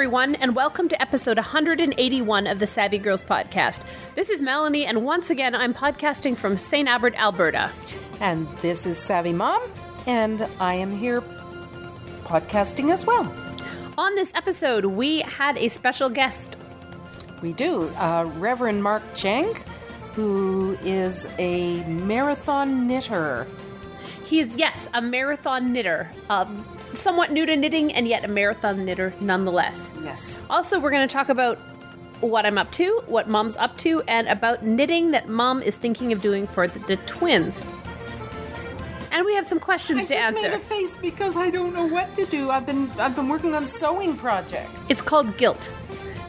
everyone, and welcome to episode 181 of the Savvy Girls podcast. This is Melanie, and once again, I'm podcasting from St. Albert, Alberta. And this is Savvy Mom, and I am here podcasting as well. On this episode, we had a special guest. We do. Uh, Reverend Mark Chiang, who is a marathon knitter. He is, yes, a marathon knitter. Um, somewhat new to knitting, and yet a marathon knitter nonetheless. Yes. Also, we're going to talk about what I'm up to, what mom's up to, and about knitting that mom is thinking of doing for the, the twins. And we have some questions I to just answer. made a face because I don't know what to do. I've been I've been working on sewing projects. It's called guilt.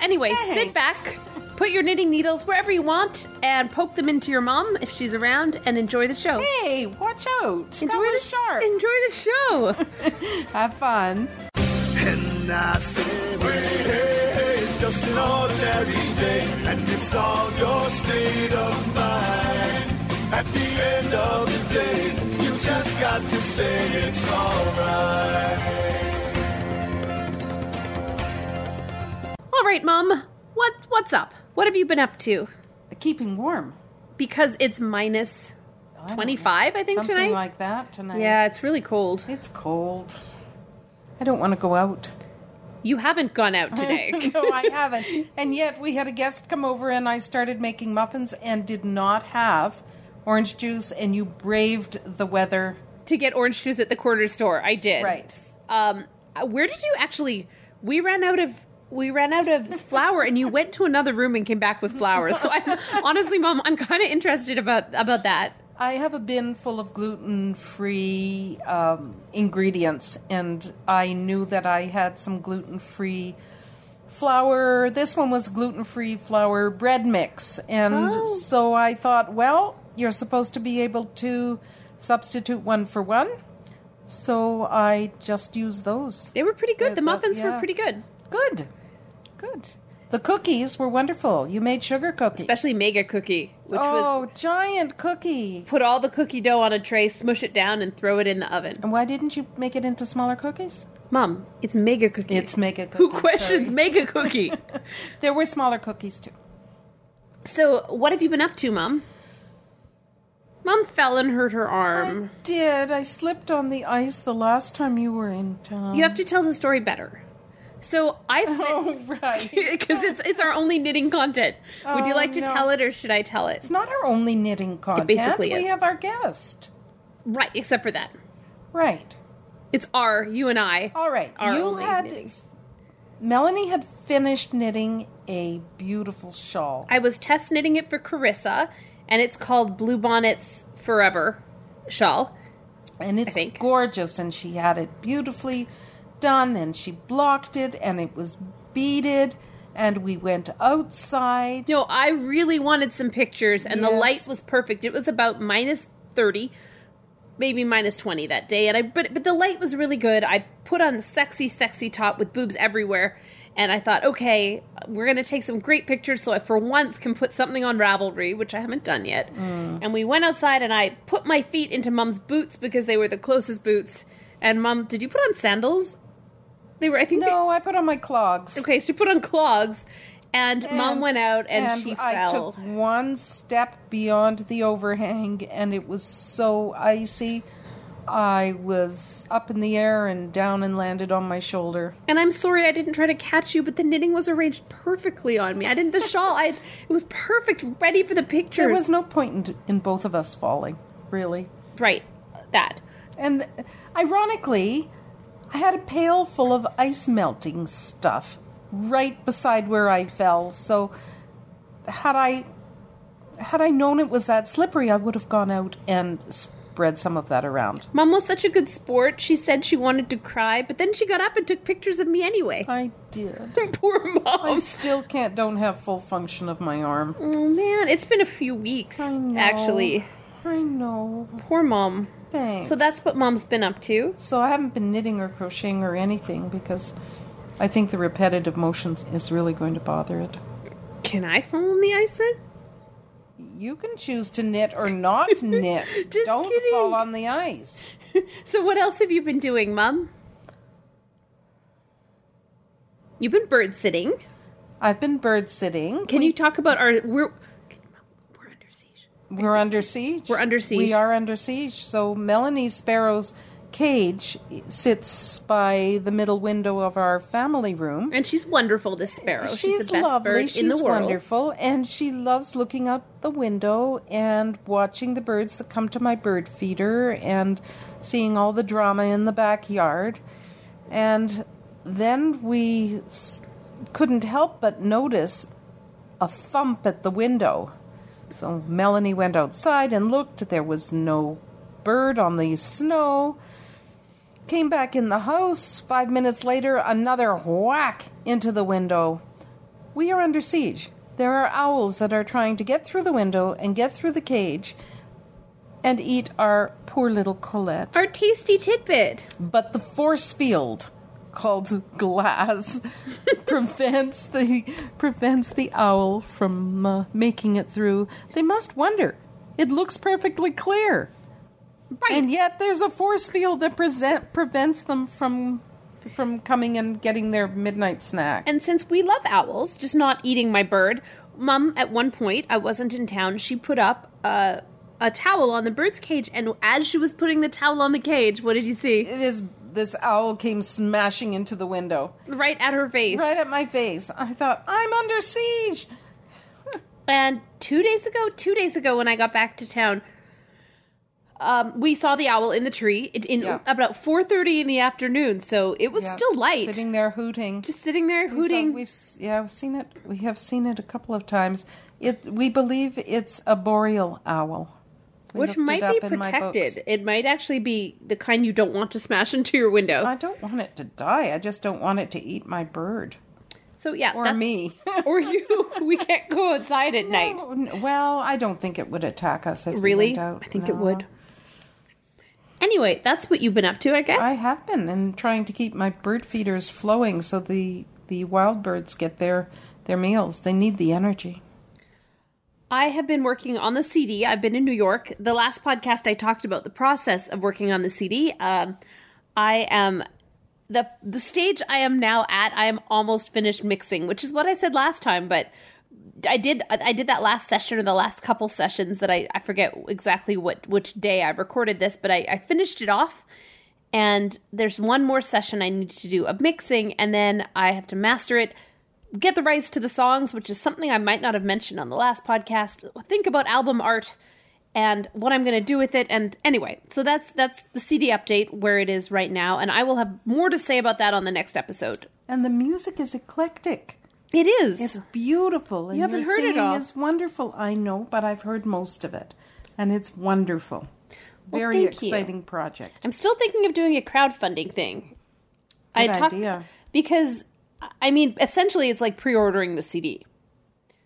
Anyway, sit back, put your knitting needles wherever you want, and poke them into your mom if she's around, and enjoy the show. Hey, watch out! enjoy that was the sharp. Enjoy the show. Have fun. And I say, wait, hey, hey, it's just an ordinary day, and it's all your state of mind. At the end of the day, you just got to say it's alright. All right, mom. What what's up? What have you been up to? Keeping warm. Because it's minus I don't know. 25, I think, Something tonight. like that tonight. yeah, it's really cold. It's cold. I don't want to go out. You haven't gone out today. no, I haven't. And yet we had a guest come over and I started making muffins and did not have orange juice and you braved the weather. to get orange juice at the corner store. I did. Right. Um, where did you actually? We ran out of. We ran out of flour, and you went to another room and came back with flowers. So, I'm honestly, Mom, I'm kind of interested about about that. I have a bin full of gluten free um, ingredients and I knew that I had some gluten free flour. This one was gluten free flour bread mix. And Oh. so I thought, well, you're supposed to be able to substitute one for one. So I just used those. They were pretty good. Yeah, The muffins were yeah. pretty good, Good. Good. The cookies were wonderful. You made sugar cookies. especially mega cookie, which oh, was giant cookie. put all the cookie dough on a tray, smush it down, and throw it in the oven. And why didn't you make it into smaller cookies? Mom, it's mega cookie. It's mega Who questions sorry. mega cookie? There were smaller cookies too. so, what have you been up to, Mom? Mom fell and hurt her arm. I did. I slipped on the ice the last time you were in town. You have to tell the story better. So I Oh, right. because it's it's our only knitting content. Would you Oh, like to no. tell it or should I tell it? It's not our only knitting content. basically we is. have our guest. Right, except for that. Right. It's our you and I. All right. Our you only had knitting. Melanie had finished knitting a beautiful shawl. I was test knitting it for Carissa, and it's called Blue Bonnets Forever shawl. and it's gorgeous and she had it beautifully done and she blocked it and it was beaded and we went outside No, I really wanted some pictures, and the light was perfect. It was about minus thirty, maybe minus twenty that day, and I but but the light was really good. I put on the sexy, sexy top with boobs everywhere, and I thought, okay, we're gonna take some great pictures, so I for once can put something on Ravelry, which I haven't done yet. Mm. And we went outside, and I put my feet into Mom's boots because they were the closest boots. And Mom, did you put on sandals? They were, I think. no i put on my clogs They, okay, she put on clogs, and, Mom went out, and, she I fell. took one step beyond the overhang and it was so icy i was up in the air and down and landed on my shoulder And I'm sorry I didn't try to catch you, but the knitting was arranged perfectly on me. I didn't the shawl. I it was perfect, ready for the pictures. there was no point in, in both of us falling really right that. And ironically, I had a pail full of ice melting stuff right beside where I fell. So had I had I known it was that slippery, I would have gone out and spread some of that around. Mom was such a good sport. She said she wanted to cry, but then she got up and took pictures of me anyway. I did. Poor mom. I still can't don't have full function of my arm. Oh man, it's been a few weeks I know. actually. I know. Poor mom. Thanks. So that's what mom's been up to. so I haven't been knitting or crocheting or anything because I think the repetitive motion is really going to bother it. Can I fall on the ice then? You can choose to knit or not knit. Just Don't kidding. fall on the ice. So what else have you been doing, mom? You've been bird sitting. I've been bird sitting. Can you talk about our we're we're under siege. We're under siege. We're under siege. We are under siege. So Melanie Sparrow's cage sits by the middle window of our family room. And she's wonderful, this sparrow. She's, She's the best lovely. bird She's in the world. wonderful, and she loves looking out the window and watching the birds that come to my bird feeder and seeing all the drama in the backyard. And then we couldn't help but notice a thump at the window. So Melanie went outside and looked. There was no bird on the snow. Came back in the house. Five minutes later, another whack into the window. We are under siege. There are owls that are trying to get through the window and get through the cage and eat our poor little Colette. Our tasty tidbit. But the force field called glass prevents the prevents the owl from uh, making it through. They must wonder. It looks perfectly clear. Right. And yet there's a force field that present, prevents them from from coming and getting their midnight snack. And since we love owls, just not eating my bird, mom at one point, I wasn't in town, she put up a, a towel on the bird's cage, and as she was putting the towel on the cage, what did you see? this this owl came smashing into the window Right at her face. right at my face. I thought, I'm under siege. And two days ago, two days ago, when I got back to town, um, we saw the owl in the tree in, in Yeah. about four thirty in the afternoon. So it was Yeah, still light, Sitting there hooting. just sitting there We saw- hooting. we've yeah, we've seen it. We have seen it a couple of times. It we believe it's a boreal owl, which might be in my books. protected. It might actually be the kind you don't want to smash into your window. I don't want it to die. I just don't want it to eat my bird so yeah, or me. or you. we can't go outside at night. Oh, well, I don't think it would attack us Really? out. I think it would. Anyway, that's what you've been up to, I guess. I have been and trying to keep my bird feeders flowing so the the wild birds get their their meals. They need the energy. I have been working on the CD. I've been in New York. The last podcast I talked about the process of working on the CD. Um, I am the the stage I am now at. I am almost finished mixing, which is what I said last time. But I did I did that last session or the last couple sessions that I I forget exactly what which day I recorded this, but I, I finished it off. And there's one more session I need to do of mixing, and then I have to master it get the rights to the songs, which is something I might not have mentioned on the last podcast. Think about album art and what I'm going to do with it. And anyway, so that's that's the CD update where it is right now, and I will have more to say about that on the next episode. And the music is eclectic. It is. It's beautiful. And haven't heard it all. It's wonderful. I know, but I've heard most of it, and it's wonderful. Very you. exciting project. I'm still thinking of doing a crowdfunding thing. I Good talked idea. because I mean, essentially, it's like pre-ordering the CD.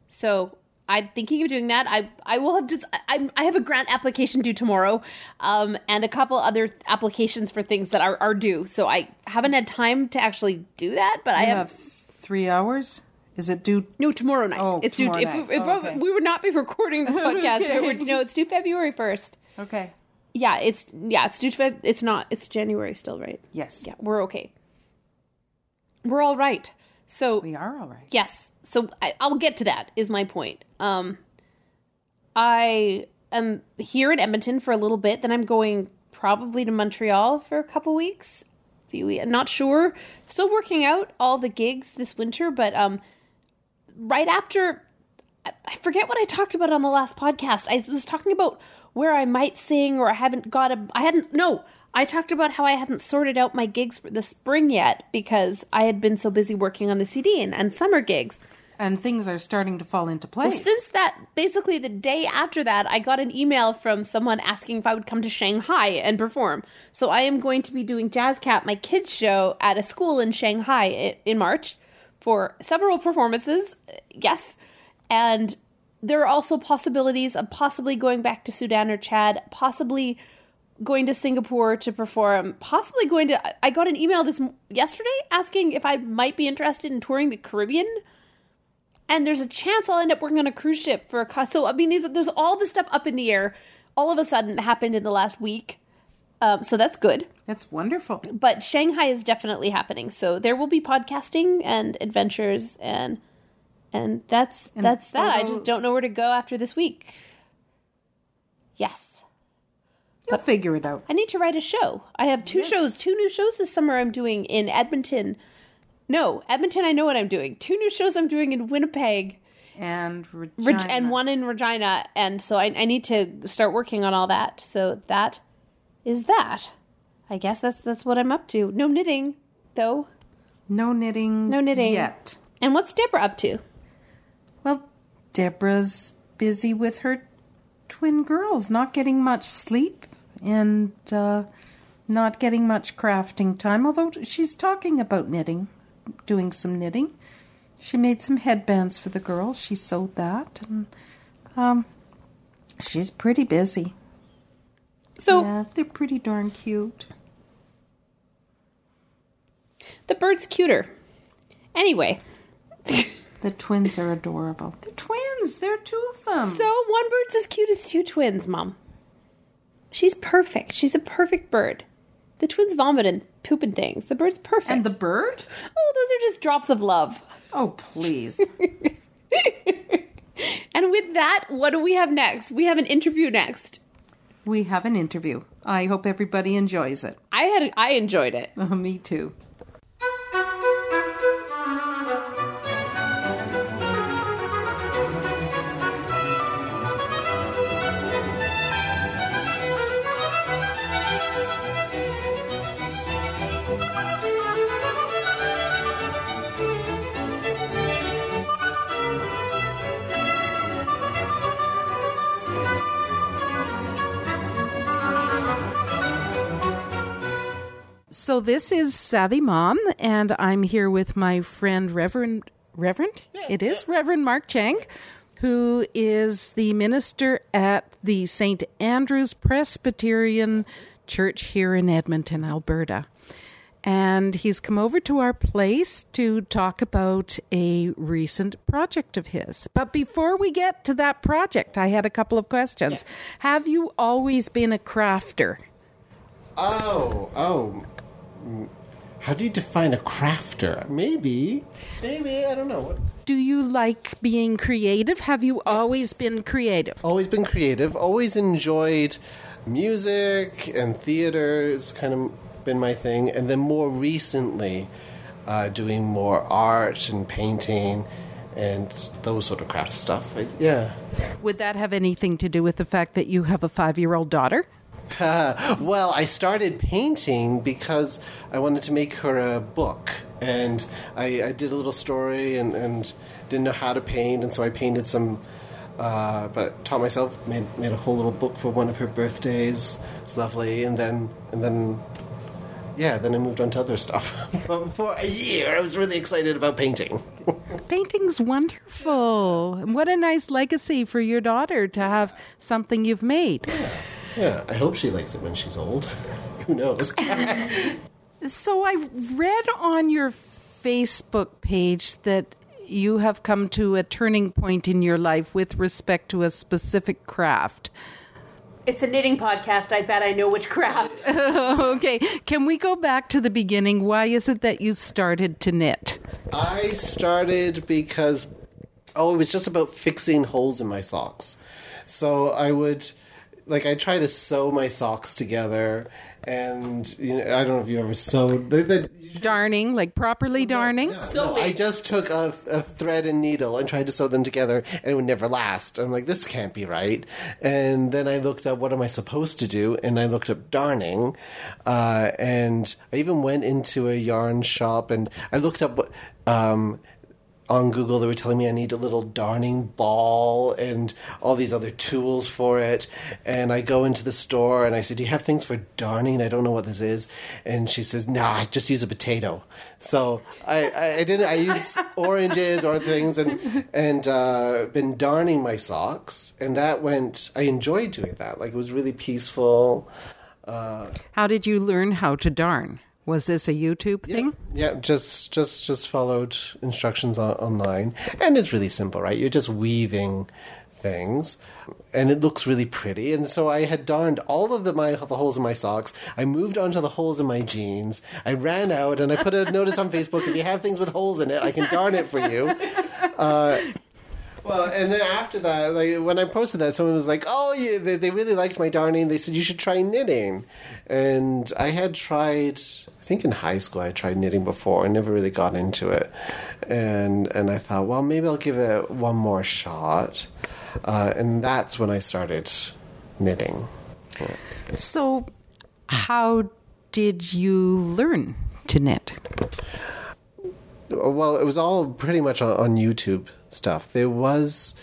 So I'm thinking of doing that. I I will have just I I have a grant application due tomorrow, um, and a couple other applications for things that are, are due. So I haven't had time to actually do that, but I have. have three hours. Is it due? no, tomorrow night. Oh, it's due. tomorrow If, night. we, if Oh, okay. we would not be recording this podcast, it would, no, it's due February first. Okay. Yeah, it's yeah, it's due. It's not. It's January still, right? Yes. Yeah, we're okay. We're all right. So We are all right. yes, so I, I'll get to that. Is my point. Um, I am here in Edmonton for a little bit. Then I'm going probably to Montreal for a couple weeks. Few, we- not sure. Still working out all the gigs this winter, but um, right after I forget what I talked about on the last podcast. I was talking about where I might sing or I haven't got a I hadn't no, I talked about how I hadn't sorted out my gigs for the spring yet because I had been so busy working on the CD and, and summer gigs. And things are starting to fall into place. Well, since that, basically the day after that, I got an email from someone asking if I would come to Shanghai and perform. So I am going to be doing Jazz Cat, my kids' show, at a school in Shanghai in March for several performances. Uh, yes. And there are also possibilities of possibly going back to Sudan or Chad, possibly going to Singapore to perform, possibly going to. I got an email this yesterday asking if I might be interested in touring the Caribbean and there's a chance I'll end up working on a cruise ship for a so I mean these there's all this stuff up in the air all of a sudden happened in the last week Um, so that's good. That's wonderful. But Shanghai is definitely happening. So there will be podcasting and adventures and and that's that's that. I just don't know where to go after this week. Yes. You'll figure it out. I need to write a show. I have two shows, two new shows this summer I'm doing in Edmonton. No, Edmonton I know what I'm doing. Two new shows I'm doing in Winnipeg And Regina. and one in Regina. And so I, I need to start working on all that. So that is that. I guess that's that's what I'm up to. No knitting, though. no knitting. No knitting. yet. And what's Deborah up to? Well, Deborah's busy with her twin girls, not getting much sleep and uh, not getting much crafting time. Although she's talking about knitting, doing some knitting. She made some headbands for the girls. She sewed that, and um, she's pretty busy. So Yeah, they're pretty darn cute. the bird's cuter. Anyway, The twins are adorable. The twins, there are two of them. so one bird's as cute as two twins, Mom. She's perfect. She's a perfect bird. The twins vomit and poop and things. The bird's perfect. and the bird? oh, those are just drops of love. Oh, please. And with that, what do we have next? We have an interview next. we have an interview. I hope everybody enjoys it. I had I enjoyed it. Uh, me too. So this is Savvy Mom, and I'm here with my friend Reverend Reverend. it is Reverend Mark Chiang, who is the minister at the St. Andrew's Presbyterian Church here in Edmonton, Alberta. And he's come over to our place to talk about a recent project of his. But before we get to that project, I had a couple of questions. Have you always been a crafter? Oh, oh. How do you define a crafter? Maybe. Maybe, I don't know. What- Do you like being creative? Have you always been creative? Always been creative, always enjoyed music and theater. It's kind of been my thing. And then more recently, uh, doing more art and painting and those sort of craft stuff. I- Yeah. Would that have anything to do with the fact that you have a five year old daughter? well, I started painting because I wanted to make her a book. And I, I did a little story and, and didn't know how to paint, and so I painted some. Uh, but taught myself, made made a whole little book for one of her birthdays. It's lovely, and then and then, yeah, then I moved on to other stuff. but for a year, I was really excited about painting. Painting's wonderful. What a nice legacy for your daughter to have something you've made. yeah, I hope she likes it when she's old. Who knows? So I read on your Facebook page that you have come to a turning point in your life with respect to a specific craft. It's a knitting podcast. I bet I know which craft. Okay, can we go back to the beginning? Why is it that you started to knit? I started because oh, it was just about fixing holes in my socks. So I would like I try to sew my socks together, and you know I don't know if you ever sewed. They, they, Darning, like properly darning? no, I just took a, a thread and needle and tried to sew them together, and it would never last. I'm like, this can't be right. And then I looked up what am I supposed to do, and I looked up darning, uh, and I even went into a yarn shop and I looked up what. Um, on Google, they were telling me I need a little darning ball and all these other tools for it. And I go into the store and I said, Do you have things for darning? I don't know what this is. And she says, Nah, just use a potato. So I, I, I didn't, I use oranges or things and, and uh, been darning my socks. And that went, I enjoyed doing that. Like it was really peaceful. Uh, How did you learn how to darn? Was this a YouTube thing? Yeah, just just just followed instructions on, online, and it's really simple, right? You're just weaving things, and it looks really pretty. And so I had darned all of the my the holes in my socks. I moved on to the holes in my jeans. I ran out and I put a notice on Facebook: if you have things with holes in it, I can darn it for you. Uh, well, and then after that, like when I posted that, someone was like, "Oh, yeah, they, they really liked my darning. They said you should try knitting." And I had tried, think in high school, I tried knitting before. I never really got into it, and and I thought, well, maybe I'll give it one more shot. Uh, and that's when I started knitting. So, how did you learn to knit? well, it was all pretty much on, on YouTube stuff. There was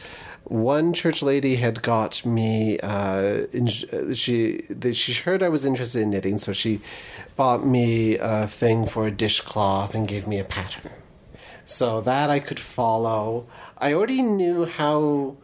one church lady had got me. Uh, in, she the, she heard I was interested in knitting, so she bought me a thing for a dishcloth and gave me a pattern. So that I could follow. I already knew how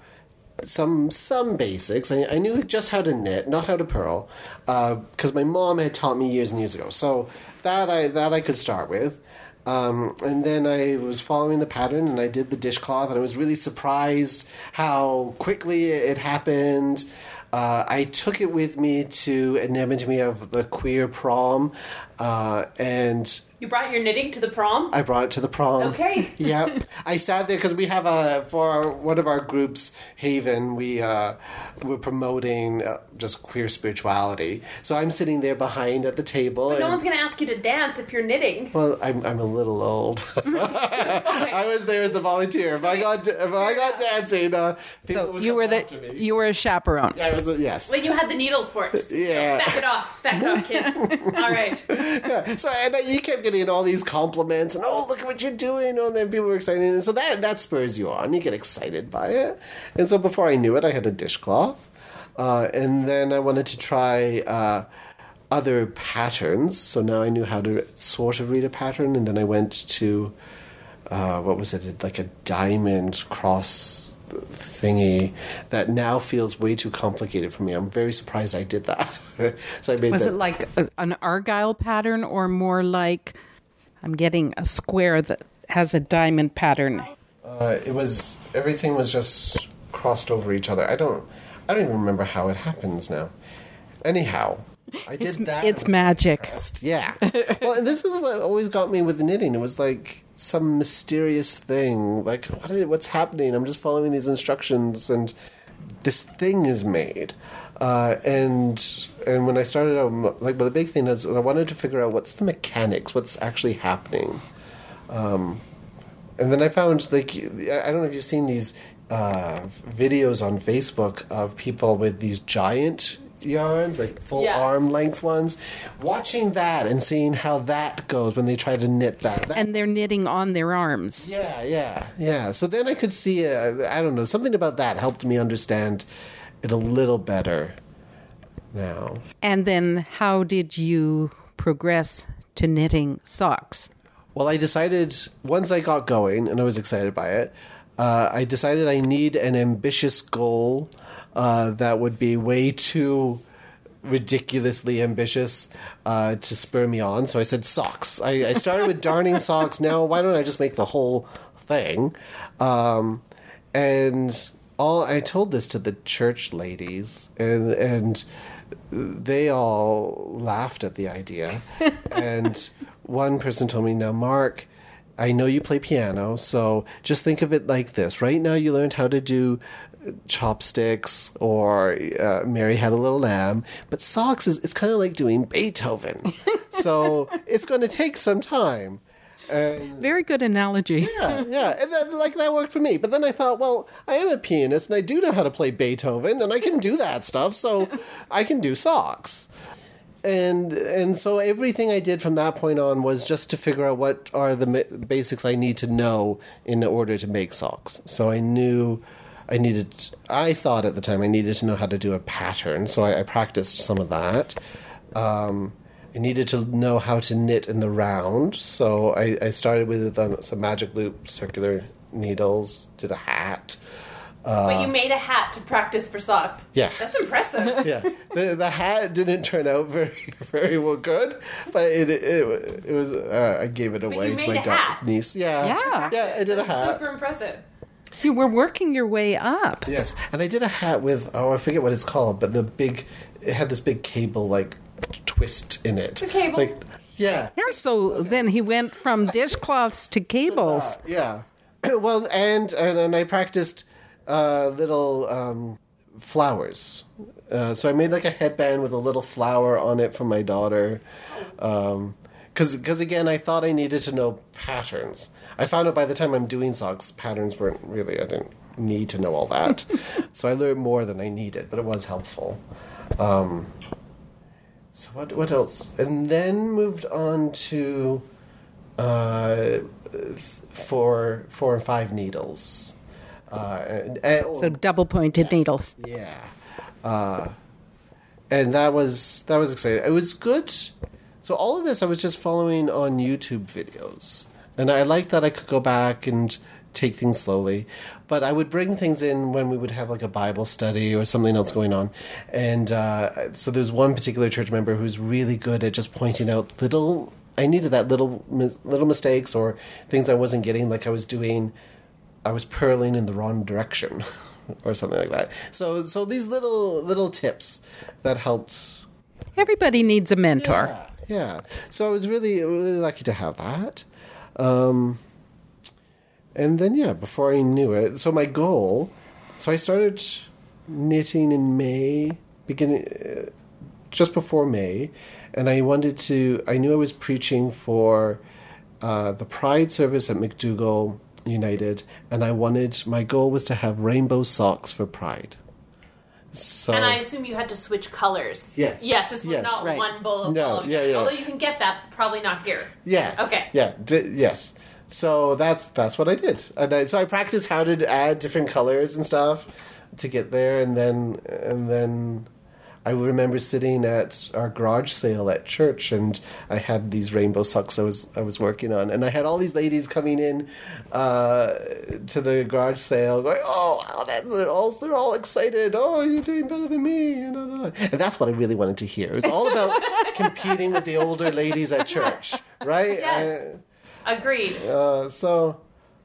some some basics. I, I knew just how to knit, not how to purl, because my mom had taught me years and years ago. So that I that I could start with. Um, and then I was following the pattern and I did the dishcloth, and I was really surprised how quickly it happened. Uh, I took it with me to an Edmonton. Have the queer prom, uh, and You brought your knitting to the prom? I brought it to the prom. Okay. yep. I sat there because we have a for our, one of our groups, Haven. We uh, we're promoting uh, just queer spirituality. So I'm sitting there behind at the table. no and- one's going to ask you to dance if you're knitting. well, I'm I'm a little old. I was there as the volunteer. If I got if I got dancing, uh, people So would you come were after the me. you were a chaperone. I was a, yes. When you had the needles for it. Yeah. Back it off. Back it off, kids. All right. Yeah. So and you kept getting all these compliments and oh look at what you're doing. Oh, and then people were excited, and so that that spurs you on. You get excited by it. And so before I knew it, I had a dishcloth, uh, and then I wanted to try. Uh, other patterns, so now I knew how to sort of read a pattern, and then I went to uh, what was it, like a diamond cross thingy that now feels way too complicated for me. I'm very surprised I did that. so I made Was that. it like a, an argyle pattern or more like I'm getting a square that has a diamond pattern? Uh, it was everything was just crossed over each other. I don't, I don't even remember how it happens now. Anyhow, I did that. It's magic. Yeah. well, and this was what always got me with knitting. It was like some mysterious thing. Like, what is, what's happening? I'm just following these instructions, and this thing is made. Uh, and and when I started out, like, but the big thing is, I wanted to figure out what's the mechanics, what's actually happening. Um, and then I found like I don't know if you've seen these uh, videos on Facebook of people with these giant yarns, like full Yes. arm length ones. Watching that and seeing how that goes when they try to knit that. that And they're knitting on their arms. yeah, yeah, yeah. So then I could see. Uh, I don't know. Something about that helped me understand it a little better now. And then how did you progress to knitting socks? Well, I decided once I got going and I was excited by it, uh, I decided I need an ambitious goal uh, that would be way too ridiculously ambitious uh, to spur me on. So I said socks. I, I started with darning socks. Now, why don't I just make the whole thing? Um, and all I told this to the church ladies, and and they all laughed at the idea. and one person told me, "Now, Mark." I know you play piano, so just think of it like this. Right now, you learned how to do chopsticks or uh, Mary Had a Little Lamb, but socks is it's kind of like doing Beethoven. so it's going to take some time. And Very good analogy. yeah, yeah, and that, like that worked for me. But then I thought, well, I am a pianist and I do know how to play Beethoven and I can do that stuff, so I can do socks. And and so everything I did from that point on was just to figure out what are the basics I need to know in order to make socks. So I knew I needed. I thought at the time I needed to know how to do a pattern, so I, I practiced some of that. Um, I needed to know how to knit in the round, so I, I started with um, some magic loop circular needles, did a hat. but you made a hat to practice for socks. Yeah. That's impressive. yeah, the the hat didn't turn out very very well good, but it it, it was uh, I gave it away you to made my a da- hat. niece. Yeah, Yeah. yeah, I did a hat. Super impressive. You were working your way up. Yes, and I did a hat with oh I forget what it's called, but the big it had this big cable like twist in it. The cable. Like yeah. Yeah, so then he went from dishcloths to cables. Yeah. Well, and and, and I practiced uh, little um, flowers. Uh, so I made like a headband with a little flower on it for my daughter. Because because again, I thought I needed to know patterns. I found out by the time I'm doing socks, patterns weren't really. I didn't need to know all that. so I learned more than I needed, but it was helpful. Um, so what what else? And then moved on to uh, four four and five needles. Uh, and, and- So double pointed needles. yeah, uh, and that was that was exciting. It was good. So all of this, I was just following on YouTube videos, and I liked that I could go back and take things slowly. But I would bring things in when we would have like a Bible study or something else going on, and uh, so there's one particular church member who's really good at just pointing out little. I needed that little little mistakes or things I wasn't getting, like I was doing. I was purling in the wrong direction or something like that. So so these little little tips that helped Everybody needs a mentor. yeah, yeah. So I was really really lucky to have that. Um and then yeah, before I knew it, so my goal so I started knitting in May, beginning uh, just before May, and I wanted to. I knew I was preaching for uh, the Pride service at McDougall United, and I wanted. My goal was to have rainbow socks for Pride. So And I assume you had to switch colors. Yes. Yes, this was Yes. not Right. one bowl of No, all yeah, yeah. Although you can get that, probably not here. Yeah. Okay. Yeah. D- yes. So that's that's what I did, and I, so I practiced how to add different colors and stuff to get there, and then and then I remember sitting at our garage sale at church, and I had these rainbow socks I was I was working on, and I had all these ladies coming in uh, to the garage sale, going, "Oh, wow, they're all they're all excited! Oh, you're doing better than me!" And that's what I really wanted to hear. It was all about competing with the older ladies at church, right? Yes. I- Agreed. uh, so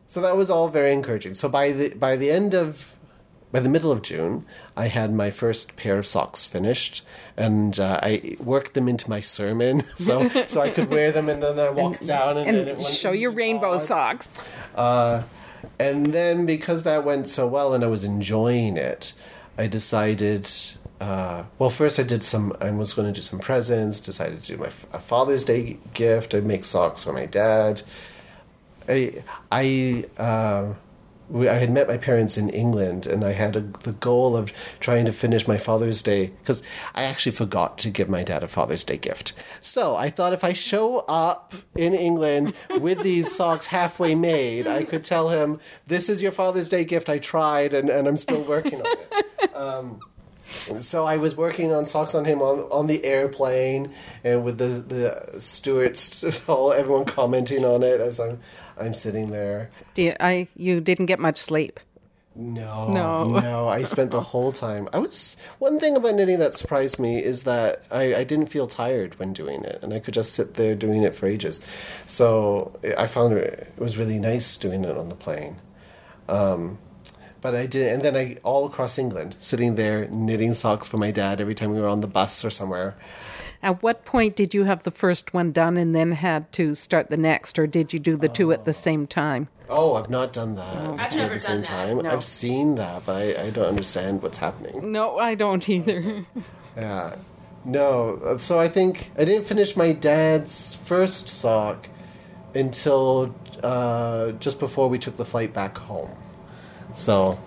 so that was all very encouraging. So by the by the end of by the middle of June, I had my first pair of socks finished, and uh, I worked them into my sermon, so so I could wear them, and then I walked down and, And then it show your rainbow odd. socks. Uh, and then because that went so well and I was enjoying it, I decided. Uh, well, first I did some. I was going to do some presents. Decided to do my Father's Day gift. I'd make socks for my dad. I I uh, we, I had met my parents in England, and I had a, the goal of trying to finish my Father's Day because I actually forgot to give my dad a Father's Day gift. So I thought if I show up in England with these socks halfway made, I could tell him, "This is your Father's Day gift. I tried, and, and I'm still working on it." Um, so I was working on socks on him on on the airplane, and with the the stewards, all everyone commenting on it as I'm I'm sitting there. Do you, I, you didn't get much sleep. No, No. no. I spent the whole time. I was one thing about knitting that surprised me is that I, I didn't feel tired when doing it, and I could just sit there doing it for ages. So I found it, it was really nice doing it on the plane. Um, but I did, and then I all across England, sitting there knitting socks for my dad every time we were on the bus or somewhere. At what point did you have the first one done and then had to start the next, or did you do the two at the same time? Oh, I've not done that I've two at never the same that. time. No. I've seen that, but I, I don't understand what's happening. No, I don't either. Yeah. No. uh, So I think I didn't finish my dad's first sock until uh, just before we took the flight back home. So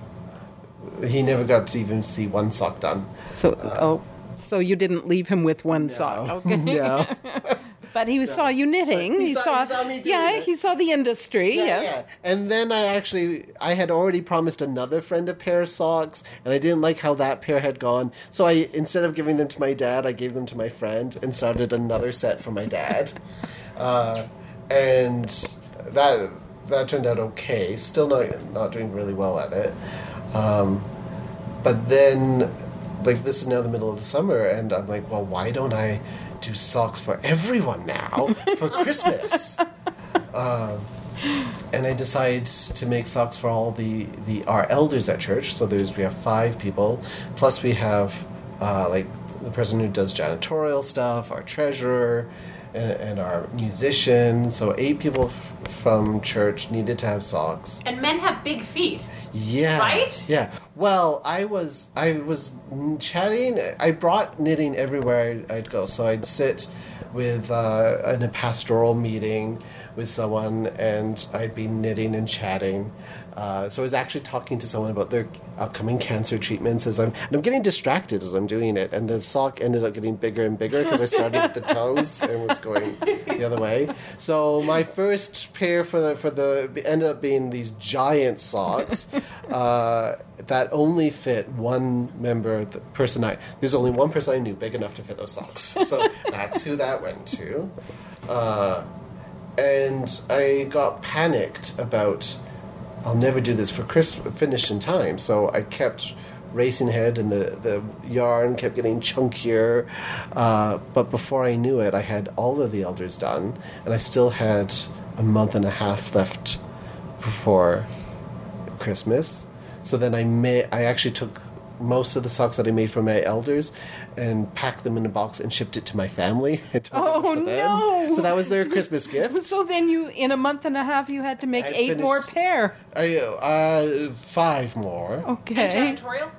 he never got to even see one sock done. So, oh, so you didn't leave him with one sock, okay? Yeah. But he saw you knitting. He He, saw- saw, he saw me doing yeah, it. he saw the industry. Yeah, yes. yeah. And then I actually I had already promised another friend a pair of socks, and I didn't like how that pair had gone. So I instead of giving them to my dad, I gave them to my friend and started another set for my dad. uh, and that that turned out okay. Still not not doing really well at it. Um, but then, like, this is now the middle of the summer, and I'm like, well, why don't I do socks for everyone now for Christmas? Um, and I decide to make socks for all the, the our elders at church. So there's we have five people, plus we have uh, like the person who does janitorial stuff, our treasurer, and, and our musician. So eight people from church needed to have socks. And men have big feet. Yeah. Right? Yeah. Well, I was I was chatting. I brought knitting everywhere I'd, I'd go. So I'd sit with uh, in a pastoral meeting with someone, and I'd be knitting and chatting. Uh, so I was actually talking to someone about their upcoming cancer treatments as I'm, and I'm getting distracted as I'm doing it. And the sock ended up getting bigger and bigger because I started with the toes and was going the other way. So my first pair for the for the ended up being these giant socks uh, that only fit one member, the person I. There's only one person I knew big enough to fit those socks. So that's who that went to. Uh, and I got panicked about I'll never do this for Chris finish in time. So I kept racing ahead, and the the yarn kept getting chunkier. Uh, but before I knew it, I had all of the elders done, and I still had a month and a half left before Christmas. So then I made. I actually took most of the socks that I made for my elders and packed them in a box and shipped it to my family. and told them it was Oh, them. no. So that was their Christmas gift. So then you, in a month and a half, you had to make I eight more finished- pair. I, uh, five more. Okay. Janitorial?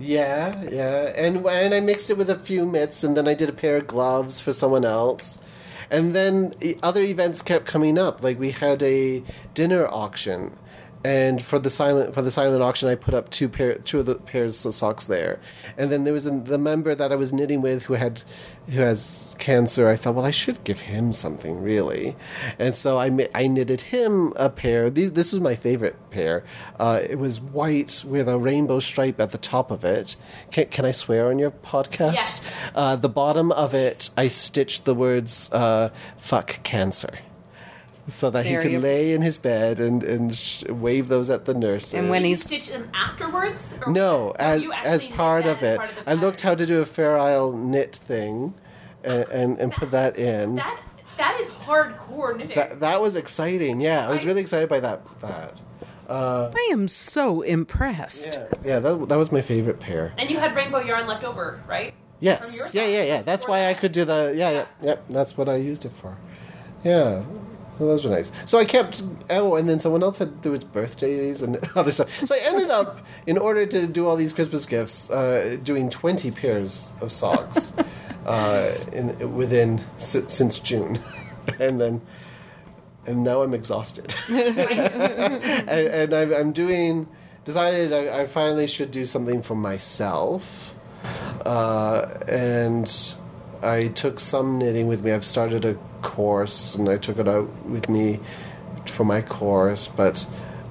Yeah, yeah, and and I mixed it with a few mitts, and then I did a pair of gloves for someone else, and then e- other events kept coming up. Like we had a dinner auction, and for the silent for the silent auction, I put up two pair two of the pairs of socks there, and then there was a, the member that I was knitting with who had who has cancer. I thought, well, I should give him something really, and so I I knitted him a pair. These, this was my favorite pair. Uh, it was white with a rainbow stripe at the top of it. Can, can I swear on your podcast? Yes. Uh, the bottom of it, I stitched the words uh, "fuck cancer." So that There he you- can lay in his bed and, and sh- wave those at the nurses. And when he's stitch them afterwards? Or- No, as, as part of it. part of I looked how to do a Fair Isle knit thing and, and, and put that in. That, that is hardcore knitting. That, that was exciting. Yeah, I was Right. really excited by that. that. Uh, I am so impressed. Yeah, yeah that, that was my favorite pair. and you had rainbow yarn left over, right? Yes. Yeah, yeah, yeah. That's for why I could do the. Yeah, yeah, yeah. That's what I used it for. Yeah. So those were nice. So I kept. Oh, and then someone else had there was birthdays and other stuff. So I ended up, in order to do all these Christmas gifts, uh, doing twenty pairs of socks, uh, in within since June, and then. And now I'm exhausted, and, and I'm, I'm doing. Decided I, I finally should do something for myself, uh, and I took some knitting with me. I've started a course, and I took it out with me for my course. But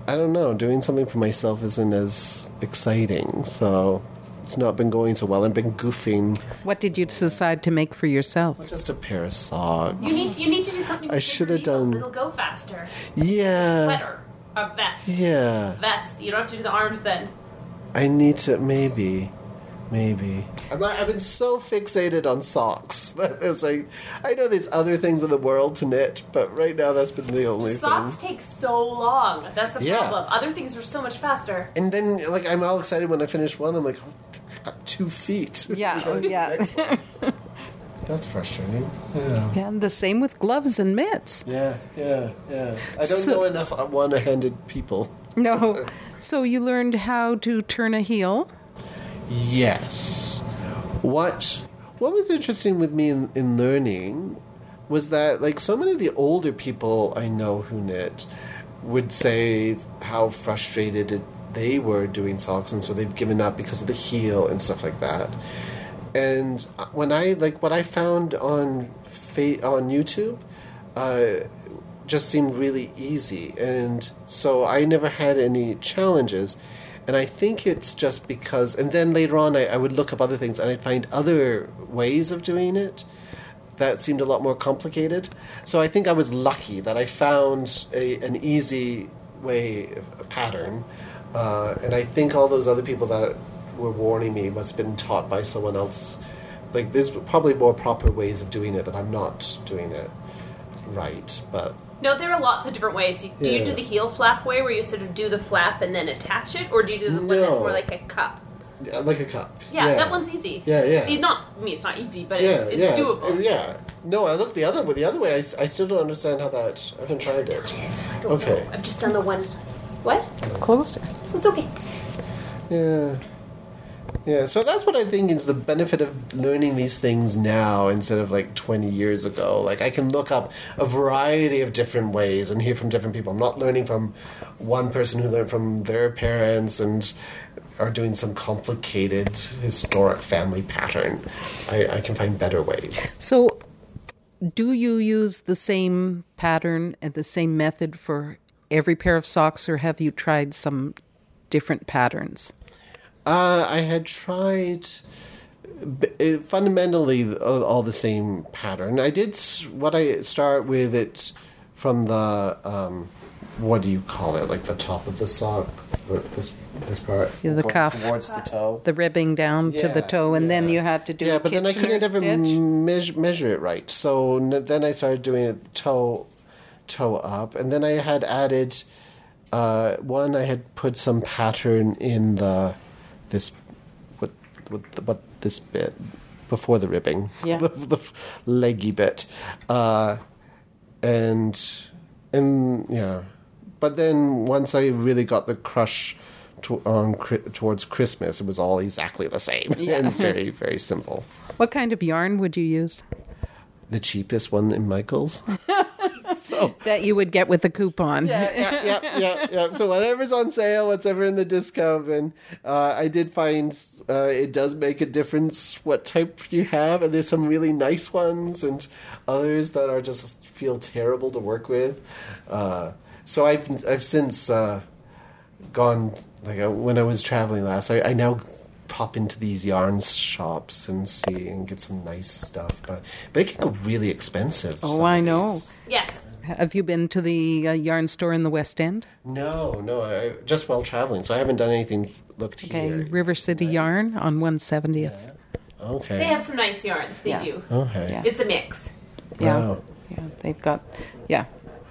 I don't know, doing something for myself isn't as exciting. So it's not been going so well. I've been goofing. What did you decide to make for yourself? Just a pair of socks. You need, you need to do something I should have done- It'll go faster. Yeah, A Sweater. A vest. yeah. Vest. You don't have to do the arms then. I need to maybe, maybe. I'm, I've been so fixated on socks that it's like I know there's other things in the world to knit, but right now that's been the only Socks thing. take so long. That's the Yeah. problem. Other things are so much faster. And then like I'm all excited when I finish one. I'm like, oh, I got two feet. Yeah, oh, Go yeah. next one. That's frustrating. Yeah. Yeah, and the same with gloves and mitts. Yeah, yeah, yeah. I don't So- know enough uh, one-handed people. No. So you learned how to turn a heel? Yes. What what was interesting with me in, in learning was that like so many of the older people I know who knit would say how frustrated it, they were doing socks and so they've given up because of the heel and stuff like that. And when I like what I found on fa- on YouTube uh, just seemed really easy. And so I never had any challenges. And I think it's just because, and then later on, I, I would look up other things and I'd find other ways of doing it that seemed a lot more complicated. So I think I was lucky that I found a, an easy way, a pattern uh, and I think all those other people that were warning me must have been taught by someone else. Like there's probably more proper ways of doing it that I'm not doing it right, but No, there are lots of different ways. You- Do you do the heel flap way, where you sort of do the flap and then attach it, or do you do the one that's No. more like a cup? yeah, like a cup. Yeah, that one's easy. Yeah, yeah. It's not. I mean, it's not easy, but Yeah, it's, it's yeah, doable. Yeah. No, I look the other way. The other way, I still don't understand how that. I haven't tried it. I don't Okay. know. I've just done the one. What? Closer. It's okay. Yeah. Yeah, so that's what I think is the benefit of learning these things now instead of like 20 years ago. Like, I can look up a variety of different ways and hear from different people. I'm not learning from one person who learned from their parents and are doing some complicated historic family pattern. I, I can find better ways. So, do you use the same pattern and the same method for every pair of socks, or have you tried some different patterns? Uh, I had tried it, fundamentally all, the same pattern. I did what I start with it from the um, what do you call it? Like the top of the sock, the, this this part, Yeah, the cuff. towards the toe. The ribbing down to the toe, and then you had to do yeah, but then I couldn't ever stitch. measure, measure it right. So n- then I started doing it toe toe up, and then I had added uh, one. I had put some pattern in the this what what what this bit before the ribbing, Yeah. the, the leggy bit, uh, and and yeah. But then once I really got the crush to, on Chri- towards Christmas, it was all exactly the same and very very simple. What kind of yarn would you use The cheapest one in Michaels. that you would get with a coupon? yeah, yeah, yeah, yeah, yeah. So whatever's on sale, whatever in the discount and Uh, I did find uh, it does make a difference what type you have, and there's some really nice ones, and others that are just feel terrible to work with. Uh, so I've I've since uh, gone like uh, when I was traveling last. I, I now pop into these yarn shops and see and get some nice stuff, but but it can go really expensive. Oh, I know. Yes. Have you been to the uh, yarn store in the West End? No, no, I, just while traveling, so I haven't done anything. Looked Okay, here. River City Yarn on 170th. Okay. They have some nice yarns. They Yeah. do. okay. Yeah. It's a mix. Yeah, Wow. yeah, they've got, yeah.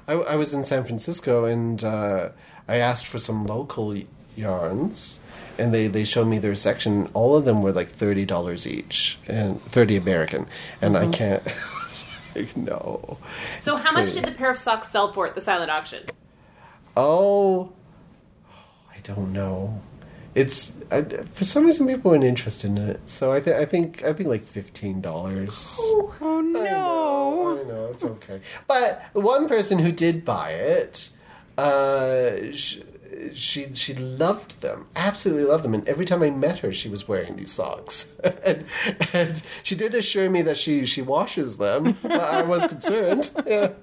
I, I was in San Francisco and uh, I asked for some local yarns, and they, they showed me their section. All of them were like thirty dollars each, and thirty American, and Mm-hmm. I can't. I was like, no. So, It's how much did the pair of socks sell for at the silent auction? Oh, I don't know. It's I, for some reason people weren't interested in it, so I think I think I think like fifteen dollars. Oh I no! know, I know, it's okay. But the one person who did buy it, uh, she, she she loved them, absolutely loved them, and every time I met her, she was wearing these socks, and, and she did assure me that she she washes them. But I was concerned. Yeah.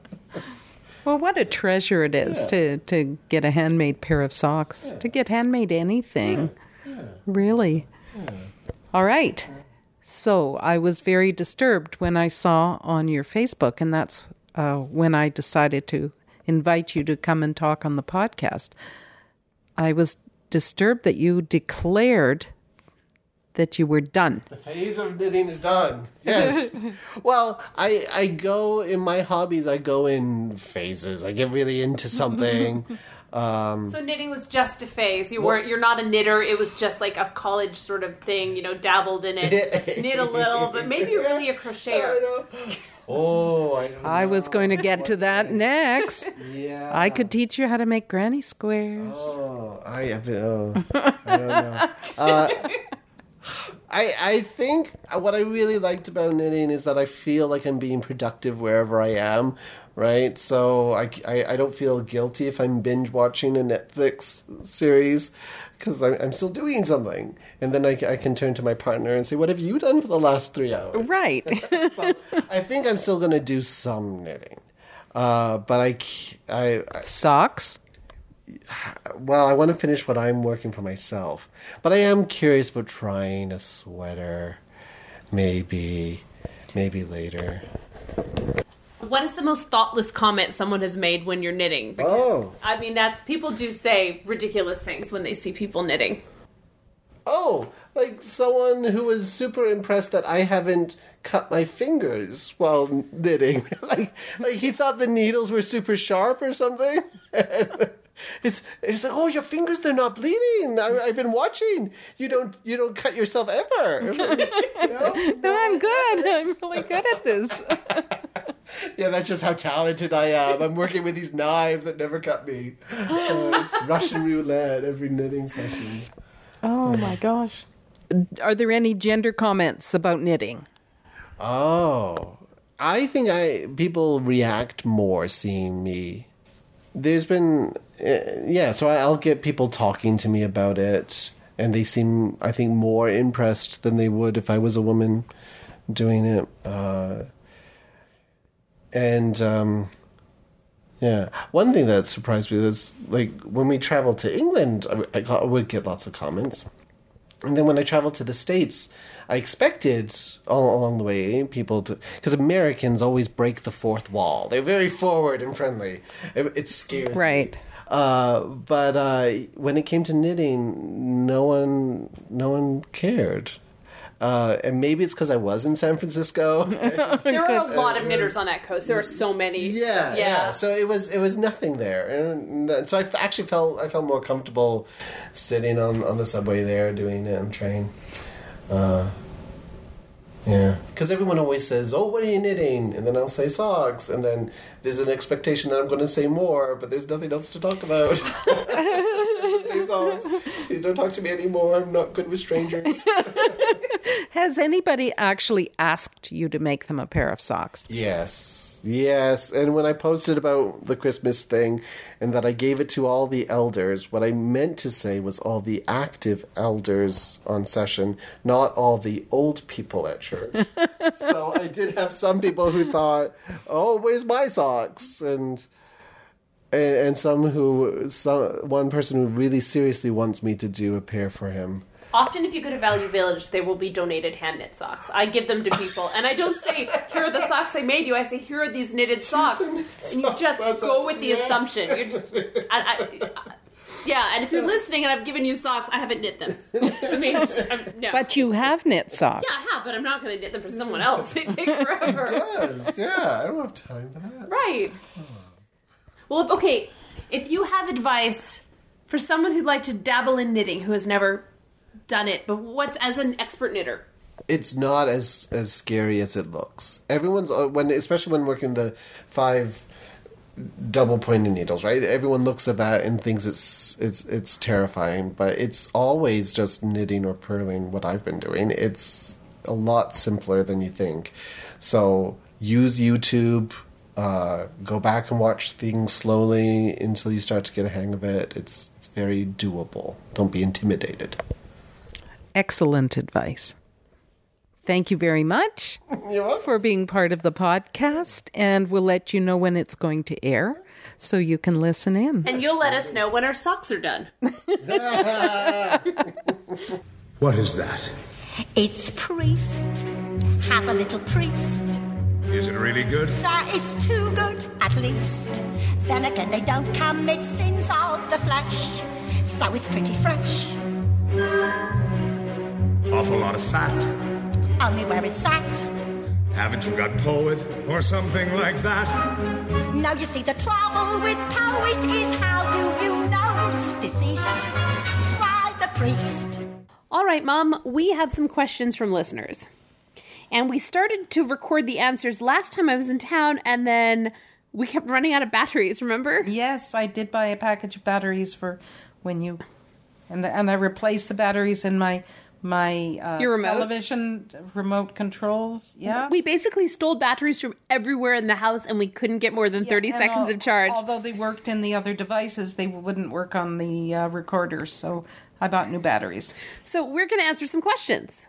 Well, what a treasure it is to to get a handmade pair of socks, to get handmade anything. Really. All right. So I was very disturbed when I saw on your Facebook, and that's uh, when I decided to invite you to come and talk on the podcast. I was disturbed that you declared that you were done. The phase of knitting is done. Yes. well, I I go in my hobbies. I go in phases. I get really into something. Um, So knitting was just a phase. You weren't. You're not a knitter. It was just like a college sort of thing. You know, dabbled in it, knit a little, but maybe you're really a crocheter. Oh, I I was going to get to that next. Yeah. I could teach you how to make granny squares. Oh, I have. Oh, I don't know. Uh, I I think what I really liked about knitting is that I feel like I'm being productive wherever I am. Right, so I, I, I don't feel guilty if I'm binge watching a Netflix series because I'm, I'm still doing something, and then I, I can turn to my partner and say, "What have you done for the last three hours?" Right. so I think I'm still going to do some knitting, uh, but I Socks. well, I want to finish what I'm working for myself, but I am curious about trying a sweater, maybe, maybe later. What is the most thoughtless comment someone has made when you're knitting? Because, Oh. I mean, that's people do say ridiculous things when they see people knitting. Oh, like someone who was super impressed that I haven't cut my fingers while knitting. like, like he thought the needles were super sharp or something. it's it's like, oh, your fingers they're not bleeding. I, I've been watching. You don't you don't cut yourself ever. No, I'm good. I'm really good at this. yeah, that's just how talented I am. I'm working with these knives that never cut me. Uh, it's Russian roulette every knitting session. Oh my gosh. Are there any gender comments about knitting? Oh, I think I people react more seeing me. There's been, yeah. So I'll get people talking to me about it, and they seem, I think, more impressed than they would if I was a woman doing it. Uh, and um, yeah, one thing that surprised me is like when we traveled to England, I, got, I would get lots of comments. And then when I traveled to the States, I expected all along the way people to. Because Americans always break the fourth wall. They're very forward and friendly. It, it scares me. Right. Uh, but uh, when it came to knitting, no one, no one cared. Uh, and maybe it's because I was in San Francisco. There are a lot of knitters on that coast. There are so many. Yeah, yeah, So it was it was nothing there, and that- so I f- actually felt I felt more comfortable sitting on, on the subway there doing it on train. Uh, yeah, because everyone always says, "Oh, what are you knitting?" and then I'll say socks, and then there's an expectation that I'm going to say more, but there's nothing else to talk about. say socks. Please don't talk to me anymore. I'm not good with strangers. Has anybody actually asked you to make them a pair of socks? Yes, yes. And when I posted about the Christmas thing and that I gave it to all the elders, what I meant to say was all the active elders on session, not all the old people at church. so I did have some people who thought, "Oh, where's my socks?" and and, some who some one person who really seriously wants me to do a pair for him. Often, if you go to Value Village, there will be donated hand knit socks. I give them to people, and I don't say, "Here are the socks I made you." I say, "Here are these knitted socks," and you just That's go a- with the yeah. assumption. You're just, I, I, I- yeah. And if you're listening, and I've given you socks, I haven't knit them. I mean, just, no. But you have knit socks. yeah, I have, but I'm not going to knit them for someone else. They take forever. It does. yeah. I don't have time for that. Right. Well, okay, if you have advice for someone who'd like to dabble in knitting who has never done it, but what's as an expert knitter? it's not as as scary as it looks. Everyone's uh, when, especially when working the five double pointed needles, right? Everyone looks at that and thinks it's it's it's terrifying, but it's always just knitting or purling. What I've been doing, it's a lot simpler than you think. So use YouTube. Uh, go back and watch things slowly until you start to get a hang of it. It's it's very doable. Don't be intimidated. Excellent advice. Thank you very much for being part of the podcast, and we'll let you know when it's going to air so you can listen in. And you'll let us know when our socks are done. What is that? It's priest. Have a little priest. Is it really good? Sir, it's too good, at least. Then again, they don't commit sins of the flesh. So it's pretty fresh. Awful lot of fat. Only where it's at. Haven't you got poet or something like that? Now you see the trouble with poet is how do you know it's deceased? Try the priest. All right, Mom, we have some questions from listeners. And we started to record the answers last time I was in town, and then we kept running out of batteries, remember? Yes, I did buy a package of batteries for when you, and and I replaced the batteries in my my uh, Your remotes? television remote controls. Yeah, We basically stole batteries from everywhere in the house, and we couldn't get more than 30 seconds al- of charge. Although they worked in the other devices, they wouldn't work on the uh, recorders. So I bought new batteries. So we're going to answer some questions.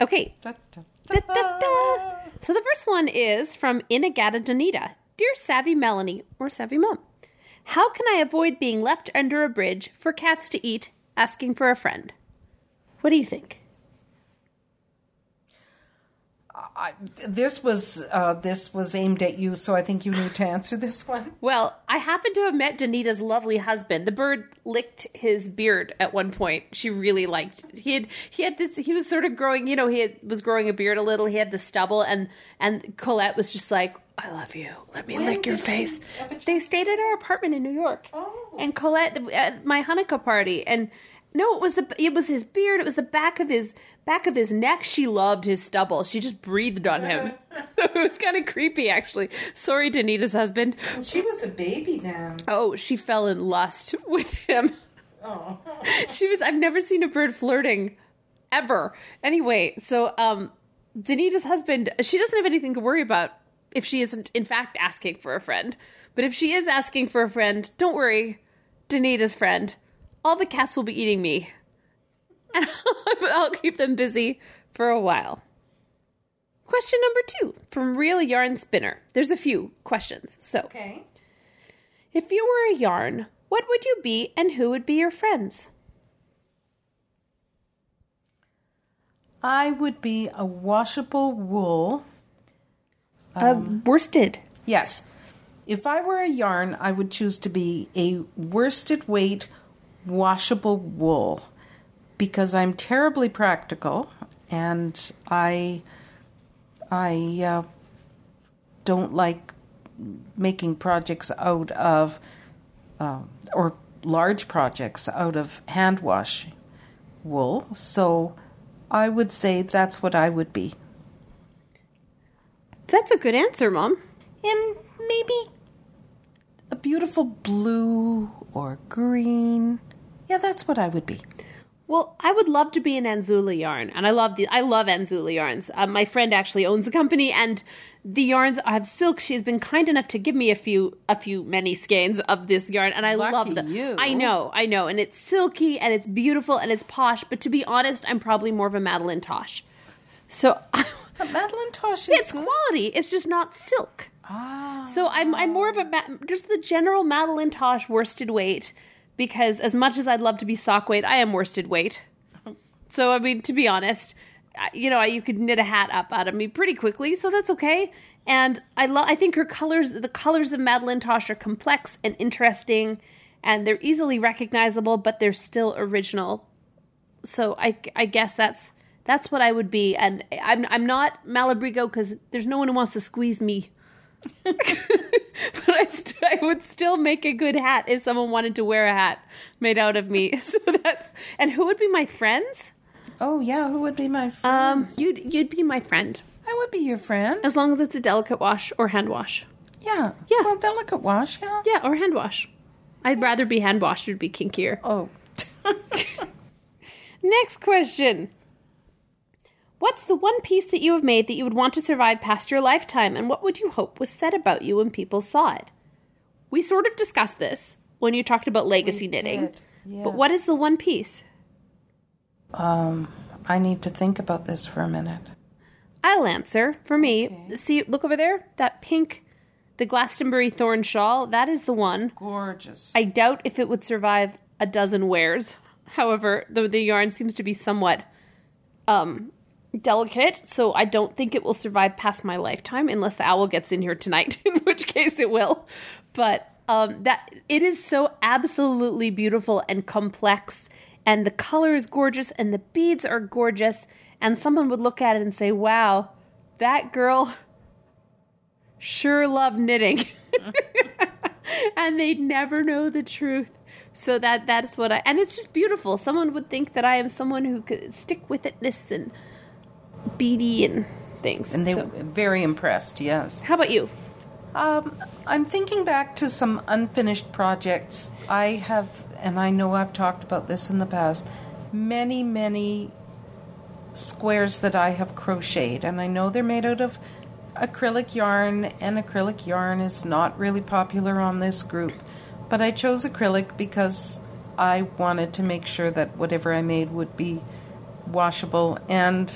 Okay. Da, da, da. So the first one is from Inagata Danita. Dear Savvy Melanie or Savvy Mom, how can I avoid being left under a bridge for cats to eat asking for a friend? What do you think? I, this was uh, this was aimed at you, so I think you need to answer this one. Well, I happen to have met Danita's lovely husband. The bird licked his beard at one point. She really liked. He had he had this. He was sort of growing. You know, he had, was growing a beard a little. He had the stubble, and and Colette was just like, "I love you. Let me lick your face." they have a chance? They stayed at our apartment in New York. Oh. And Colette at my Hanukkah party, and no, it was the it was his beard. It was the back of his back of his neck. She loved his stubble. She just breathed on him. it was kind of creepy, actually. Sorry, Danita's husband. She was a baby then. Oh, she fell in lust with him. Oh, She was I've never seen a bird flirting ever. Anyway, so um Danita's husband, she doesn't have anything to worry about if she isn't in fact asking for a friend. But if she is asking for a friend, don't worry. Danita's friend. All the cats will be eating me. And I'll keep them busy for a while. Question number two from Real Yarn Spinner. There's a few questions. So, okay. if you were a yarn, what would you be and who would be your friends? I would be a washable wool. Um, worsted. Yes. If I were a yarn, I would choose to be a worsted weight washable wool because I'm terribly practical and I I uh, don't like making projects out of uh, or large projects out of hand wash wool. So I would say that's what I would be. That's a good answer, Mom. in maybe a beautiful blue or green. Yeah, that's what I would be. Well, I would love to be an Anzula yarn, and I love the I love Anzula yarns. Um, my friend actually owns the company, and the yarns have silk. She has been kind enough to give me a few a few many skeins of this yarn, and I Lucky love them. you. I know, I know, and it's silky and it's beautiful and it's posh. But to be honest, I'm probably more of a Madeline Tosh. So Madeline Tosh is it's good. quality. It's just not silk. Ah. So I'm I'm more of a just the general Madeline Tosh worsted weight because as much as I'd love to be sock weight, I am worsted weight. So I mean, to be honest, you know, you could knit a hat up out of me pretty quickly, so that's okay. And I love. I think her colors, the colors of Madeline Tosh, are complex and interesting, and they're easily recognizable, but they're still original. So I, I guess that's that's what I would be. And I'm I'm not Malabrigo because there's no one who wants to squeeze me. but I, st- I would still make a good hat if someone wanted to wear a hat made out of me. So that's and who would be my friends? Oh yeah, who would be my friend? Um, you'd you'd be my friend I would be your friend. as long as it's a delicate wash or hand wash. Yeah. Yeah. Well, delicate wash. Yeah. Yeah, or hand wash. I'd rather be hand washed. It'd be kinkier. Oh. Next question. What's the one piece that you have made that you would want to survive past your lifetime, and what would you hope was said about you when people saw it? We sort of discussed this when you talked about legacy knitting. did, But what is the one piece? Um, I need to think about this for a minute. I'll answer. For me, see, look over there. That pink, the Glastonbury thorn shawl. That is the one. Gorgeous. I doubt if it would survive a dozen wears. However, the the yarn seems to be somewhat um delicate, so I don't think it will survive past my lifetime unless the owl gets in here tonight, in which case it will. But um that it is so absolutely beautiful and complex and the color is gorgeous and the beads are gorgeous and someone would look at it and say, "Wow, that girl sure loved knitting." and they'd never know the truth. So that that's what I and it's just beautiful. Someone would think that I am someone who could stick with itness and beady and things. and they So- were very impressed. Yes. how about you? Um, I'm thinking back to some unfinished projects. I have, and I know I've talked about this in the past, many, many squares that I have crocheted. And I know they're made out of acrylic yarn, and acrylic yarn is not really popular on this group. But I chose acrylic because I wanted to make sure that whatever I made would be washable. And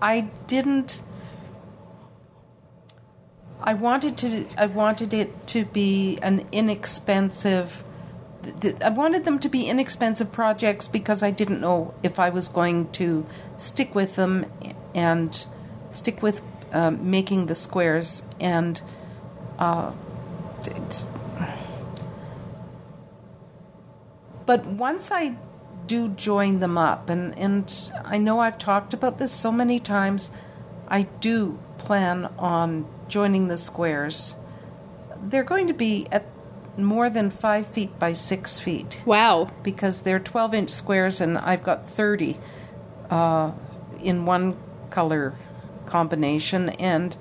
I didn't. I wanted to. I wanted it to be an inexpensive. I wanted them to be inexpensive projects because I didn't know if I was going to stick with them and stick with um, making the squares, and uh. But once I do join them up, and, and I know I've talked about this so many times, I do plan on joining the squares. They're going to be at more than five feet by six feet Wow. because they're 12 inch squares and I've got 30 uh, in one color combination and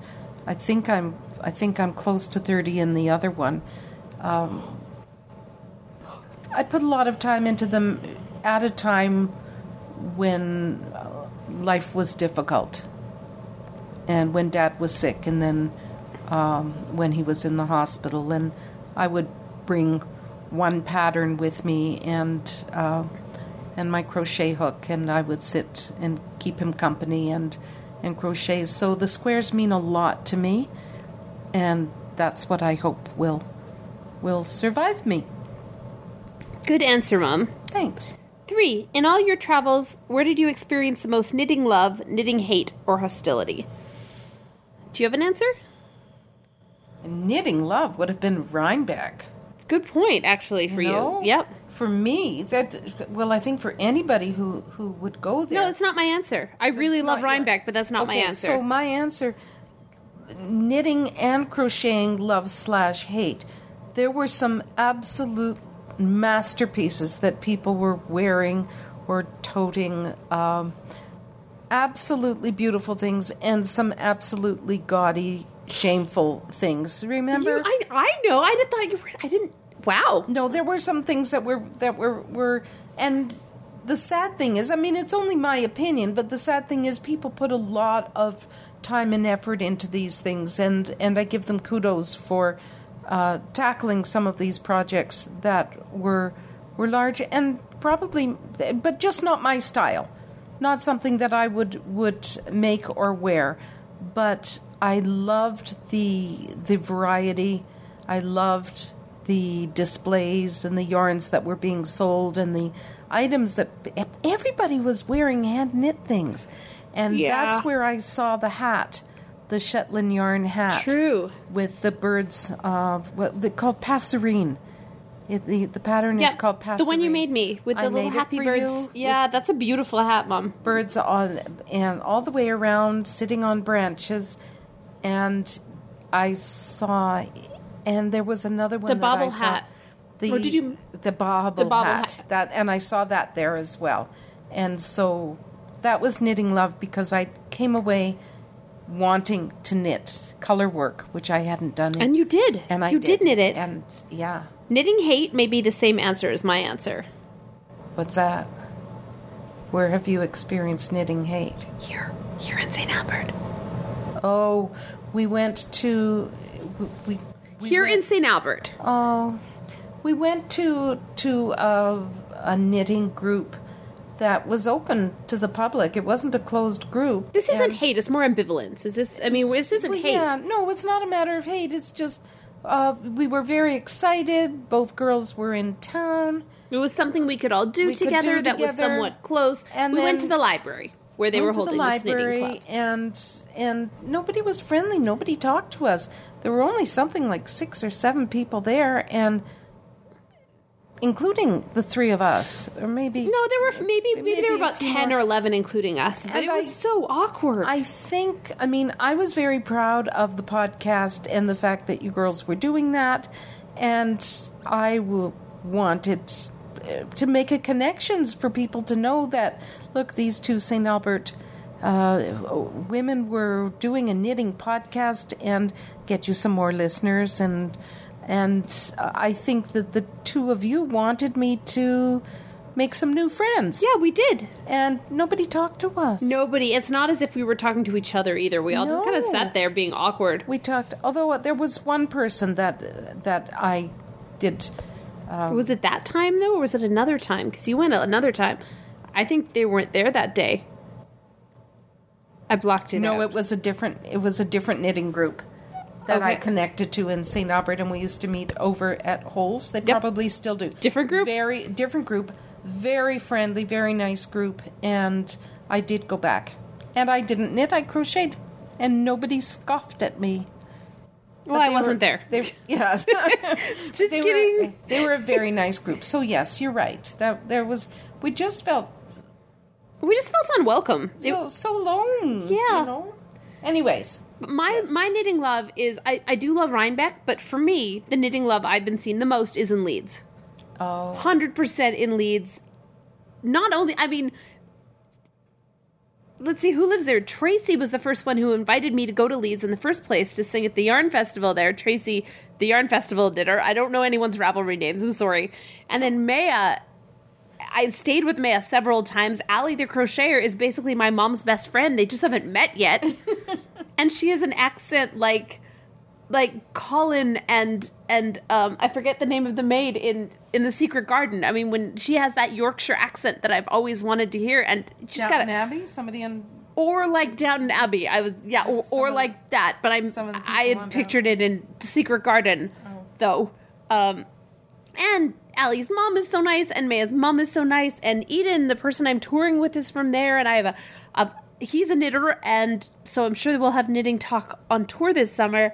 I think I'm I think I'm close to 30 in the other one. Um, I put a lot of time into them at a time when uh, life was difficult and when dad was sick and then um, when he was in the hospital. And I would bring one pattern with me and uh, and my crochet hook and I would sit and keep him company and and crochet so the squares mean a lot to me and that's what I hope will will survive me. Good answer, Mom. thanks Three. In all your travels, where did you experience the most knitting love, knitting hate, or hostility? Do you have an answer? knitting love would have been Rhinebeck Good point, actually, for you. know? Yep. for me that well I think for anybody who who would go there No, that's not my answer. I really love not your- Rhinebeck, but that's not my Okay, answer. So my answer: knitting and crocheting, love slash hate. There were some absolute masterpieces that people were wearing or toting. Um, absolutely beautiful things and some absolutely gaudy, shameful things. Remember? You- I, I know. I thought you were. I didn't. Wow. No, there were some things that were that were were and the sad thing is, I mean, it's only my opinion, but the sad thing is people put a lot of time and effort into these things and and I give them kudos for uh, tackling some of these projects that were were large and probably but just not my style. Not something that I would would make or wear, but I loved the the variety. I loved the displays and the yarns that were being sold and the items that everybody was wearing hand knit things. And Yeah. that's where I saw the hat, the Shetland yarn hat. True. With the birds, uh, what they called passerine. It, the, the pattern is called passerine. the one you made me with the I little happy birds. Yeah, that's a beautiful hat, Mom. birds on and all the way around sitting on branches and i saw and there was another one The bobble hat. the Or did you- the bobble, The bobble hat, hat. that and i saw that there as well and so that was knitting love because i came away wanting to knit color work which i hadn't done And you did. and i you did, knit it. and yeah Knitting hate may be the same answer as my answer. what's that where have you experienced knitting hate Here, here in St. Albert. Oh, we went to we. we here went, in St. Albert. Oh, we went to to a, a knitting group that was open to the public. It wasn't a closed group. This isn't and- hate. It's more ambivalence. Is this? I mean, this isn't Well, hate. Yeah, no, it's not a matter of hate. It's just uh, we were very excited. Both girls were in town. It was something we could all do together do that was somewhat close. And we went to the library where they were holding the this knitting club. and and nobody was friendly nobody talked to us there were only something like six or seven people there and including the three of us or maybe No, there were maybe maybe, there were about ten more. or eleven, including us. But And it was I- so awkward. I think, I mean, I was very proud of the podcast and the fact that you girls were doing that. And I w- wanted uh, to make a connections for people to know that, look, these two St. Albert uh, women were doing a knitting podcast and get you some more listeners. And, and I think that the two of you wanted me to make some new friends. yeah, we did. And nobody talked to us. Nobody. It's not as if we were talking to each other either. We all just kind of sat there being awkward. We talked, although uh, there was one person that uh, that I did. Um, was it that time though, or was it another time? Because you went another time. I think they weren't there that day. I blocked it No, out. it was a different. It was a different knitting group that I Okay. connected to in St. Albert, and we used to meet over at Holes. They Yep. probably still do. Different group? Very different group. Very friendly, very nice group, and I did go back, and I didn't knit. I crocheted. and nobody scoffed at me. Well, I wasn't were- there. They, yeah, Just they kidding. Were, they were a very nice group. So yes, you're right. That there was. We just felt we just felt unwelcome. It- so so alone. Yeah. You know? Anyways, my my knitting love is I, I do love Rhinebeck, but for me, the knitting love I've been seeing the most is in Leeds. Oh. hundred percent in Leeds. Not only, I mean, let's see who lives there. Tracy was the first one who invited me to go to Leeds in the first place to sing at the Yarn Festival there. Tracy, the Yarn Festival knitter. I don't know anyone's Ravelry names. I'm sorry. And then Maya. I stayed with Maya several times. Allie the crocheter is basically my mom's best friend. They just haven't met yet. and she has an accent like like Colin and and um I forget the name of the maid in in the Secret Garden. I mean when she has that Yorkshire accent that I've always wanted to hear and she's got a, Abbey. Somebody in or like Downton Abbey. I was yeah, or, or the- like that. But I'm some of the I had pictured it in Secret Garden though. Um and Allie's mom is so nice, and Maya's mom is so nice, and Eden, the person I'm touring with, is from there, and I have a, a he's a knitter, and so I'm sure that we'll have knitting talk on tour this summer.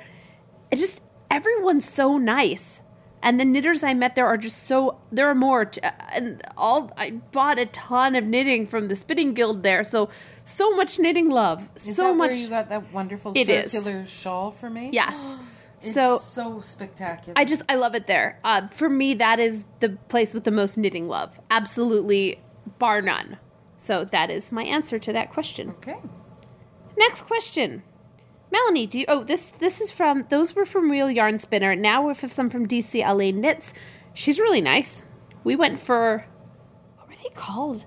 It just everyone's so nice, and the knitters I met there are just so there are more, t- and all I bought a ton of knitting from the Spinning Guild there, so so much knitting love, Is so much. you got that wonderful It is. circular shawl for me? yes, It's so so spectacular. I just I love it there. Uh, for me, that is the place with the most knitting love, absolutely, bar none. So that is my answer to that question. okay. Next question, Melanie. Do you? Oh, this this is from those were from Real Yarn Spinner. Now we have some from DCLA Knits. She's really nice. We went for what were they called?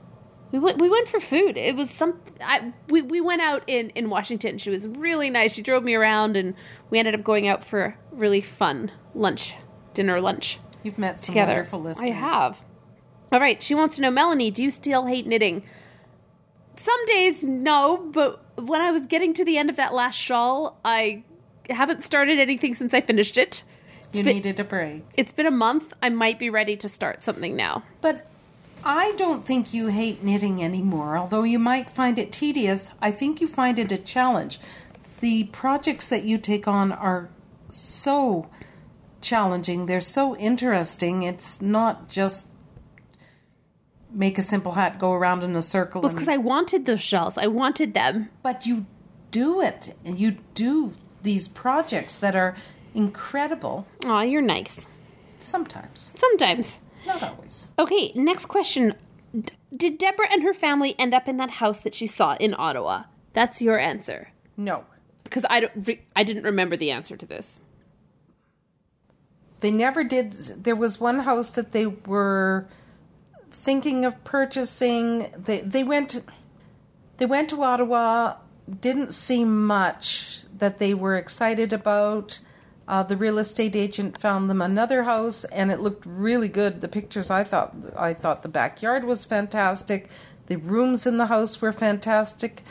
We went we went for food. It was some I we, we went out in in Washington. She was really nice. She drove me around and we ended up going out for a really fun lunch, dinner lunch You've met some together. wonderful listeners. I have. All right, she wants to know Melanie, do you still hate knitting? Some days no, but when I was getting to the end of that last shawl, I haven't started anything since I finished it. It's You been, needed a break. it's been a month. I might be ready to start something now. But I don't think you hate knitting anymore, although you might find it tedious. I think you find it a challenge. The projects that you take on are so challenging, they're so interesting. It's not just make a simple hat go around in a circle. Well, because I wanted those shells. I wanted them. but you do it, and you do these projects that are incredible Aw, you're nice. sometimes, Sometimes. Not always. Okay, next question. D- did Deborah and her family end up in that house that she saw in Ottawa? That's your answer. No. Because I, don't re- I didn't remember the answer to this. They never did. There was one house that they were thinking of purchasing. They they went they went to Ottawa. Didn't see much that they were excited about. Uh, the real estate agent found them another house, and it looked really good. The pictures I thought I thought the backyard was fantastic. The rooms in the house were fantastic.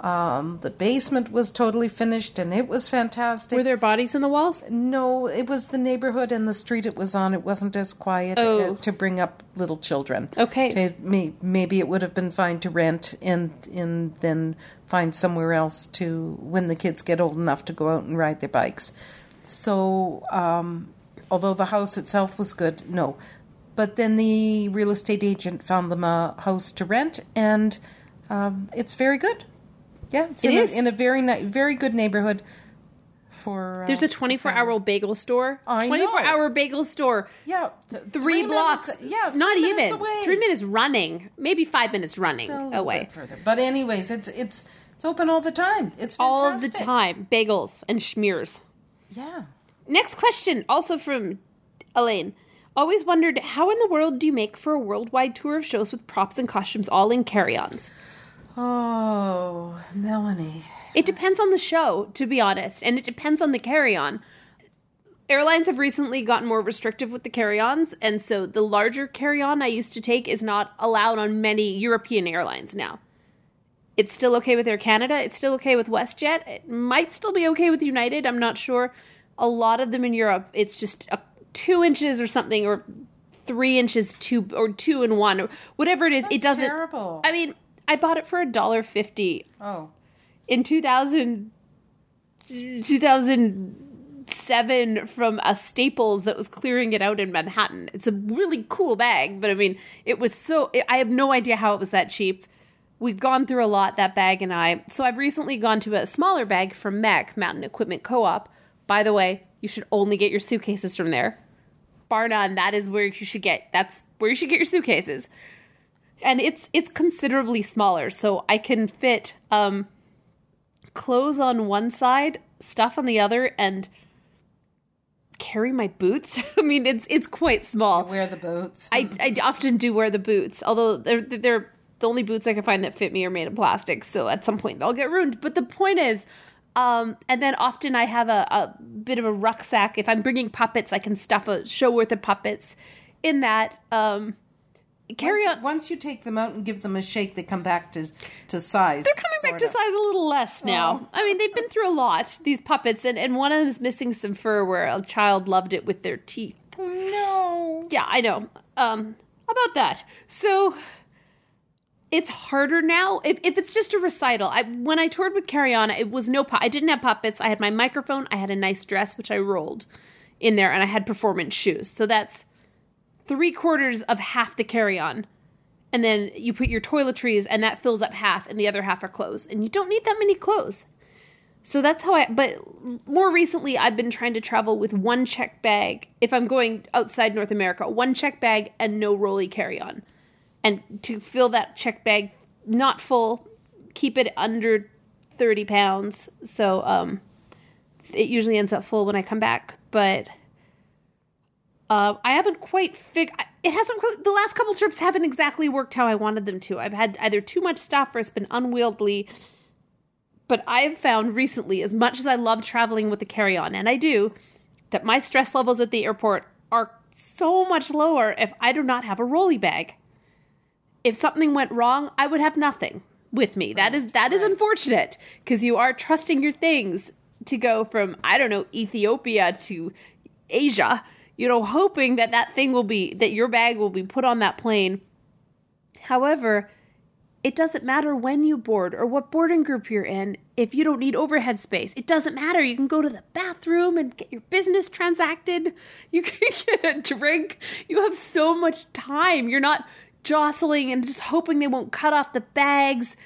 Um, the basement was totally finished, and it was fantastic. Were there bodies in the walls? No, it was the neighborhood and the street it was on. It wasn't as quiet Oh. uh, to bring up little children. Okay. May, maybe it would have been fine to rent and and then find somewhere else to when the kids get old enough to go out and ride their bikes. So, um, although the house itself was good, no. But then the real estate agent found them a house to rent, and um, it's very good. Yeah, it's It in, is. A, in a very ni- very good neighborhood. For uh, There's a 24 hour bagel store. I 24 know. hour bagel store. yeah th- Three, blocks. minutes- yeah, three not minutes even. away. Three minutes running. Maybe five minutes running A little away. bit further. But anyways, it's it's it's open all the time. It's All the time. Bagels and schmears. Yeah. Next question, also from Elaine. Always wondered how in the world do you make for a worldwide tour of shows with props and costumes all in carry ons? Oh, Melanie. It depends on the show, to be honest, and it depends on the carry on. Airlines have recently gotten more restrictive with the carry ons, and so the larger carry on I used to take is not allowed on many European airlines now. It's still okay with Air Canada, it's still okay with WestJet, it might still be okay with United, I'm not sure. A lot of them in Europe, it's just a, two inches or something, or three inches two or two and one, or whatever it is. it doesn't. terrible. I mean, I bought it for a dollar fifty Oh. in 2000 2007 from a Staples that was clearing it out in Manhattan. It's a really cool bag, but I mean, it was so I have no idea how it was that cheap. We've gone through a lot that bag and I. So I've recently gone to a smaller bag from MEC, Mountain Equipment Co-op. By the way, you should only get your suitcases from there. Bar none, that is where you should get. That's where you should get your suitcases. And it's it's considerably smaller, so I can fit um clothes on one side, stuff on the other, and carry my boots. I mean, it's it's quite small. Wear the boots. I, I often do wear the boots, although they're they're the only boots I can find that fit me are made of plastic. So at some point they'll get ruined. But the point is, um, and then often I have a, a bit of a rucksack. If I'm bringing puppets, I can stuff a show worth of puppets in that. Um, carry once, on. Once you take them out and give them a shake, they come back to to size. They're coming back to size a little less now. Oh. I mean, they've been through a lot, these puppets, and, and one of them is missing some fur where a child loved it with their teeth. No. Yeah, I know. Um, about that. So it's harder now. If, if it's just a recital, I when I toured with Carry On, it was no. I didn't have puppets. I had my microphone. I had a nice dress which I rolled in there, and I had performance shoes. So that's three quarters of half the Carry On. And then you put your toiletries, and that fills up half, and the other half are clothes. And you don't need that many clothes. So that's how I, but more recently, I've been trying to travel with one check bag. If I'm going outside North America, one check bag and no rolly carry on. And to fill that check bag not full, keep it under 30 pounds. So, um, it usually ends up full when I come back. But, uh, I haven't quite figured, it hasn't, the last couple trips haven't exactly worked how I wanted them to. I've had either too much stuff or it's been unwieldy but I've found recently, as much as I love traveling with the carry on, and I do, that my stress levels at the airport are so much lower if I do not have a rolly bag. If something went wrong, I would have nothing with me. that is that is unfortunate because you are trusting your things to go from I don't know Ethiopia to Asia. You know, hoping that that thing will be that your bag will be put on that plane. However, it doesn't matter when you board or what boarding group you're in if you don't need overhead space. It doesn't matter. You can go to the bathroom and get your business transacted. You can get a drink. You have so much time. You're not jostling and just hoping they won't cut off the bags.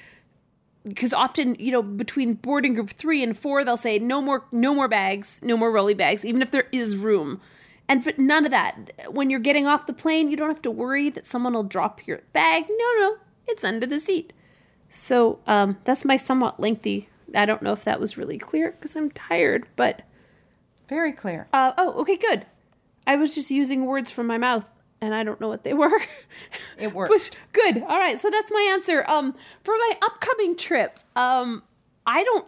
Because often you know between boarding group three and four they'll say no more no more bags no more rolly bags even if there is room. And but none of that. When you're getting off the plane you don't have to worry that someone will drop your bag. No no it's under the seat. So um, that's my somewhat lengthy i don't know if that was really clear because i'm tired but Very clear. uh, oh okay good. I was just using words from my mouth and i don't know what they were. It worked. but good. All right. So that's my answer. Um for my upcoming trip um i don't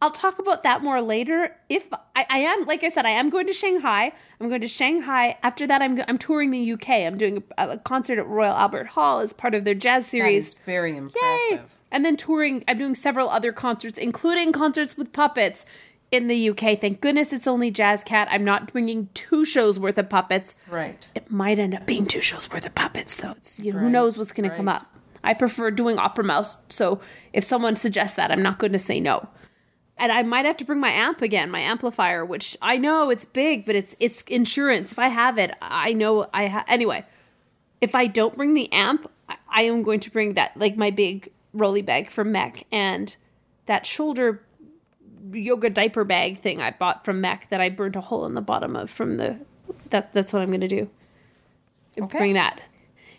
i'll talk about that more later. If i, I am like i said i am going to shanghai. I'm going to shanghai. After that i'm, I'm touring the uk i'm doing a, a concert at royal albert hall as part of their jazz series is very Yay! impressive. And then touring, I'm doing several other concerts, including concerts with puppets in the UK. Thank goodness it's only Jazz Cat. I'm not bringing two shows worth of puppets. Right. It might end up being two shows worth of puppets, though. It's you know, who knows what's going to come up. I prefer doing Opera Mouse, so if someone suggests that, I'm not going to say no. And I might have to bring my amp again, my amplifier, which I know it's big, but it's it's insurance. If I have it, I know I ha- anyway if I don't bring the amp, I- I am going to bring that like my big rolly bag from MEC and that shoulder yoga diaper bag thing I bought from Mac that I burnt a hole in the bottom of from the that that's what I'm going to do. Okay. Bring that.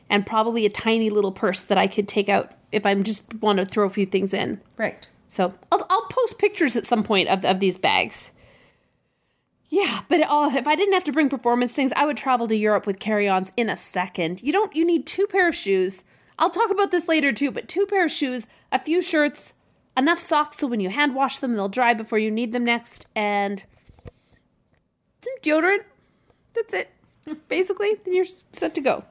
And probably a tiny little purse that I could take out if I'm just want to throw a few things in. Right. So I'll, I'll post pictures at some point of, of these bags. Yeah, but uh, if I didn't have to bring performance things, I would travel to Europe with carry-ons in a second. You don't. You need two pair of shoes. I'll talk about this later too. But two pair of shoes, a few shirts, enough socks so when you hand wash them, they'll dry before you need them next, and some deodorant. That's it. Basically, then you're set to go.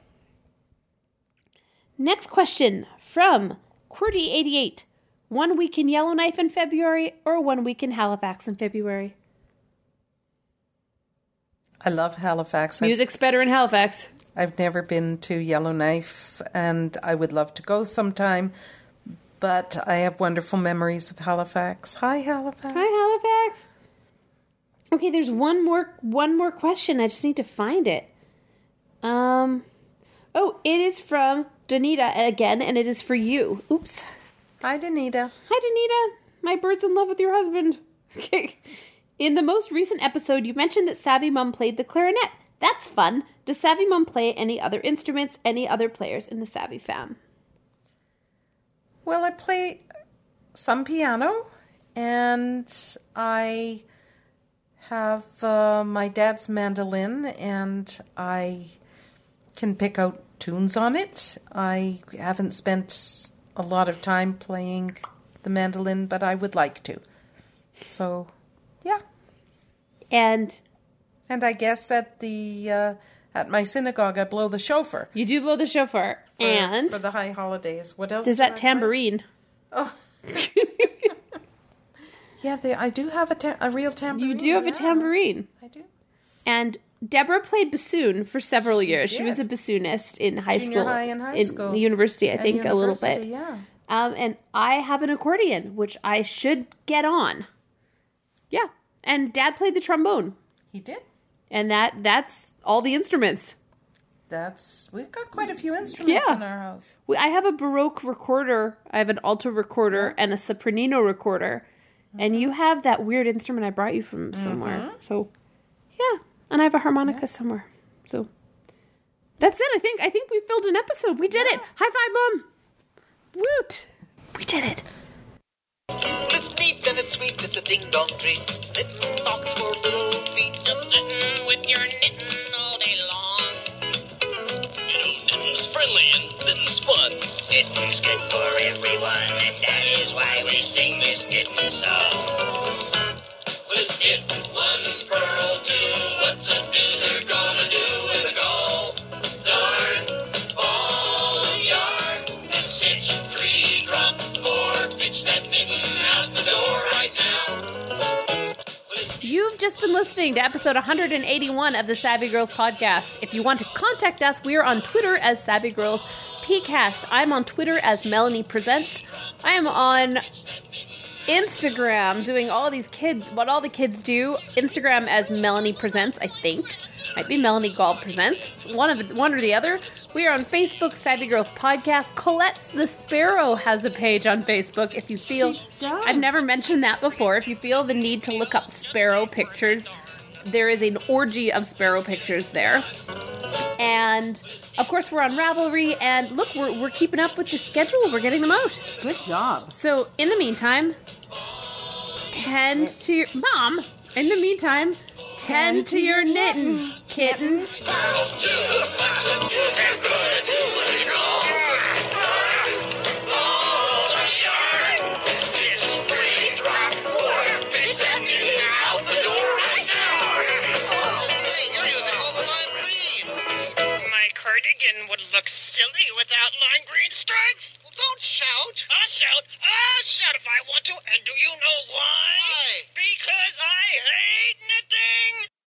Next question from QWERTY88. One week in Yellowknife in February or one week in Halifax in February? I love Halifax. I've- Music's better in Halifax. I've never been to Yellowknife, and I would love to go sometime. But I have wonderful memories of Halifax. Hi, Halifax. Hi, Halifax. Okay, there's one more one more question. I just need to find it. Um, oh, it is from Danita again, and it is for you. Oops. Hi, Danita. Hi, Danita. My bird's in love with your husband. Okay. In the most recent episode, you mentioned that Savvy Mum played the clarinet. That's fun. Does Savvy Mum play any other instruments? Any other players in the Savvy fam? Well, I play some piano, and I have uh, my dad's mandolin, and I can pick out tunes on it. I haven't spent a lot of time playing the mandolin, but I would like to. So, yeah. And And I guess at the uh, at my synagogue, I blow the shofar. you do blow the shofar. for- and for the high holidays, what else? there's do I that play? Oh. Yeah, they, I do have a, ta- a real tambourine. You do have a tambourine. I do. And Deborah played bassoon for several years. She was a bassoonist in high Junior school, high and high in school. the university, I think, a little bit. Yeah. Um, and I have an accordion, which I should get on. Yeah, and Dad played the trombone, He did. And that that's all the instruments. That's we've got quite a few instruments Yeah. in our house. We- I have a Baroque recorder, I have an alto recorder, and a sopranino recorder, and you have that weird instrument I brought you from somewhere. Mm-hmm. So, yeah, and I have a harmonica somewhere. So that's it. I think I think we filled an episode. We did it. High five, mom! Woot! We did it. It's neat and it's sweet, it's a ding dong treat. Knitting socks for little feet. Just knitting with your knitting all day long. You know, knitting's friendly and knitting's fun. Knitting's good for everyone, and that is why we sing this knitting song. Just been listening to episode 181 of the Savvy Girls podcast. If you want to contact us, we are on Twitter as Savvy Girls PCast. I'm on Twitter as Melanie Presents. I am on Instagram doing all these kids, what all the kids do. Instagram as Melanie Presents, I think. Might be Melanie Gall Presents. It's one of one or the other. We are on Facebook, Savvy Girls Podcast. Colette's the Sparrow has a page on Facebook. If you feel. I've never mentioned that before. If you feel the need to look up sparrow pictures, there is an orgy of sparrow pictures there. And of course, we're on Ravelry. And look, we're, we're keeping up with the schedule. We're getting them out. Good job. So, in the meantime, tend to your mom. In the meantime, tend to your knitting, kitten. Would look silly without lime green stripes. Don't shout. I'll shout. I'll shout if I want to. And do you know why? Why? Because I hate knitting.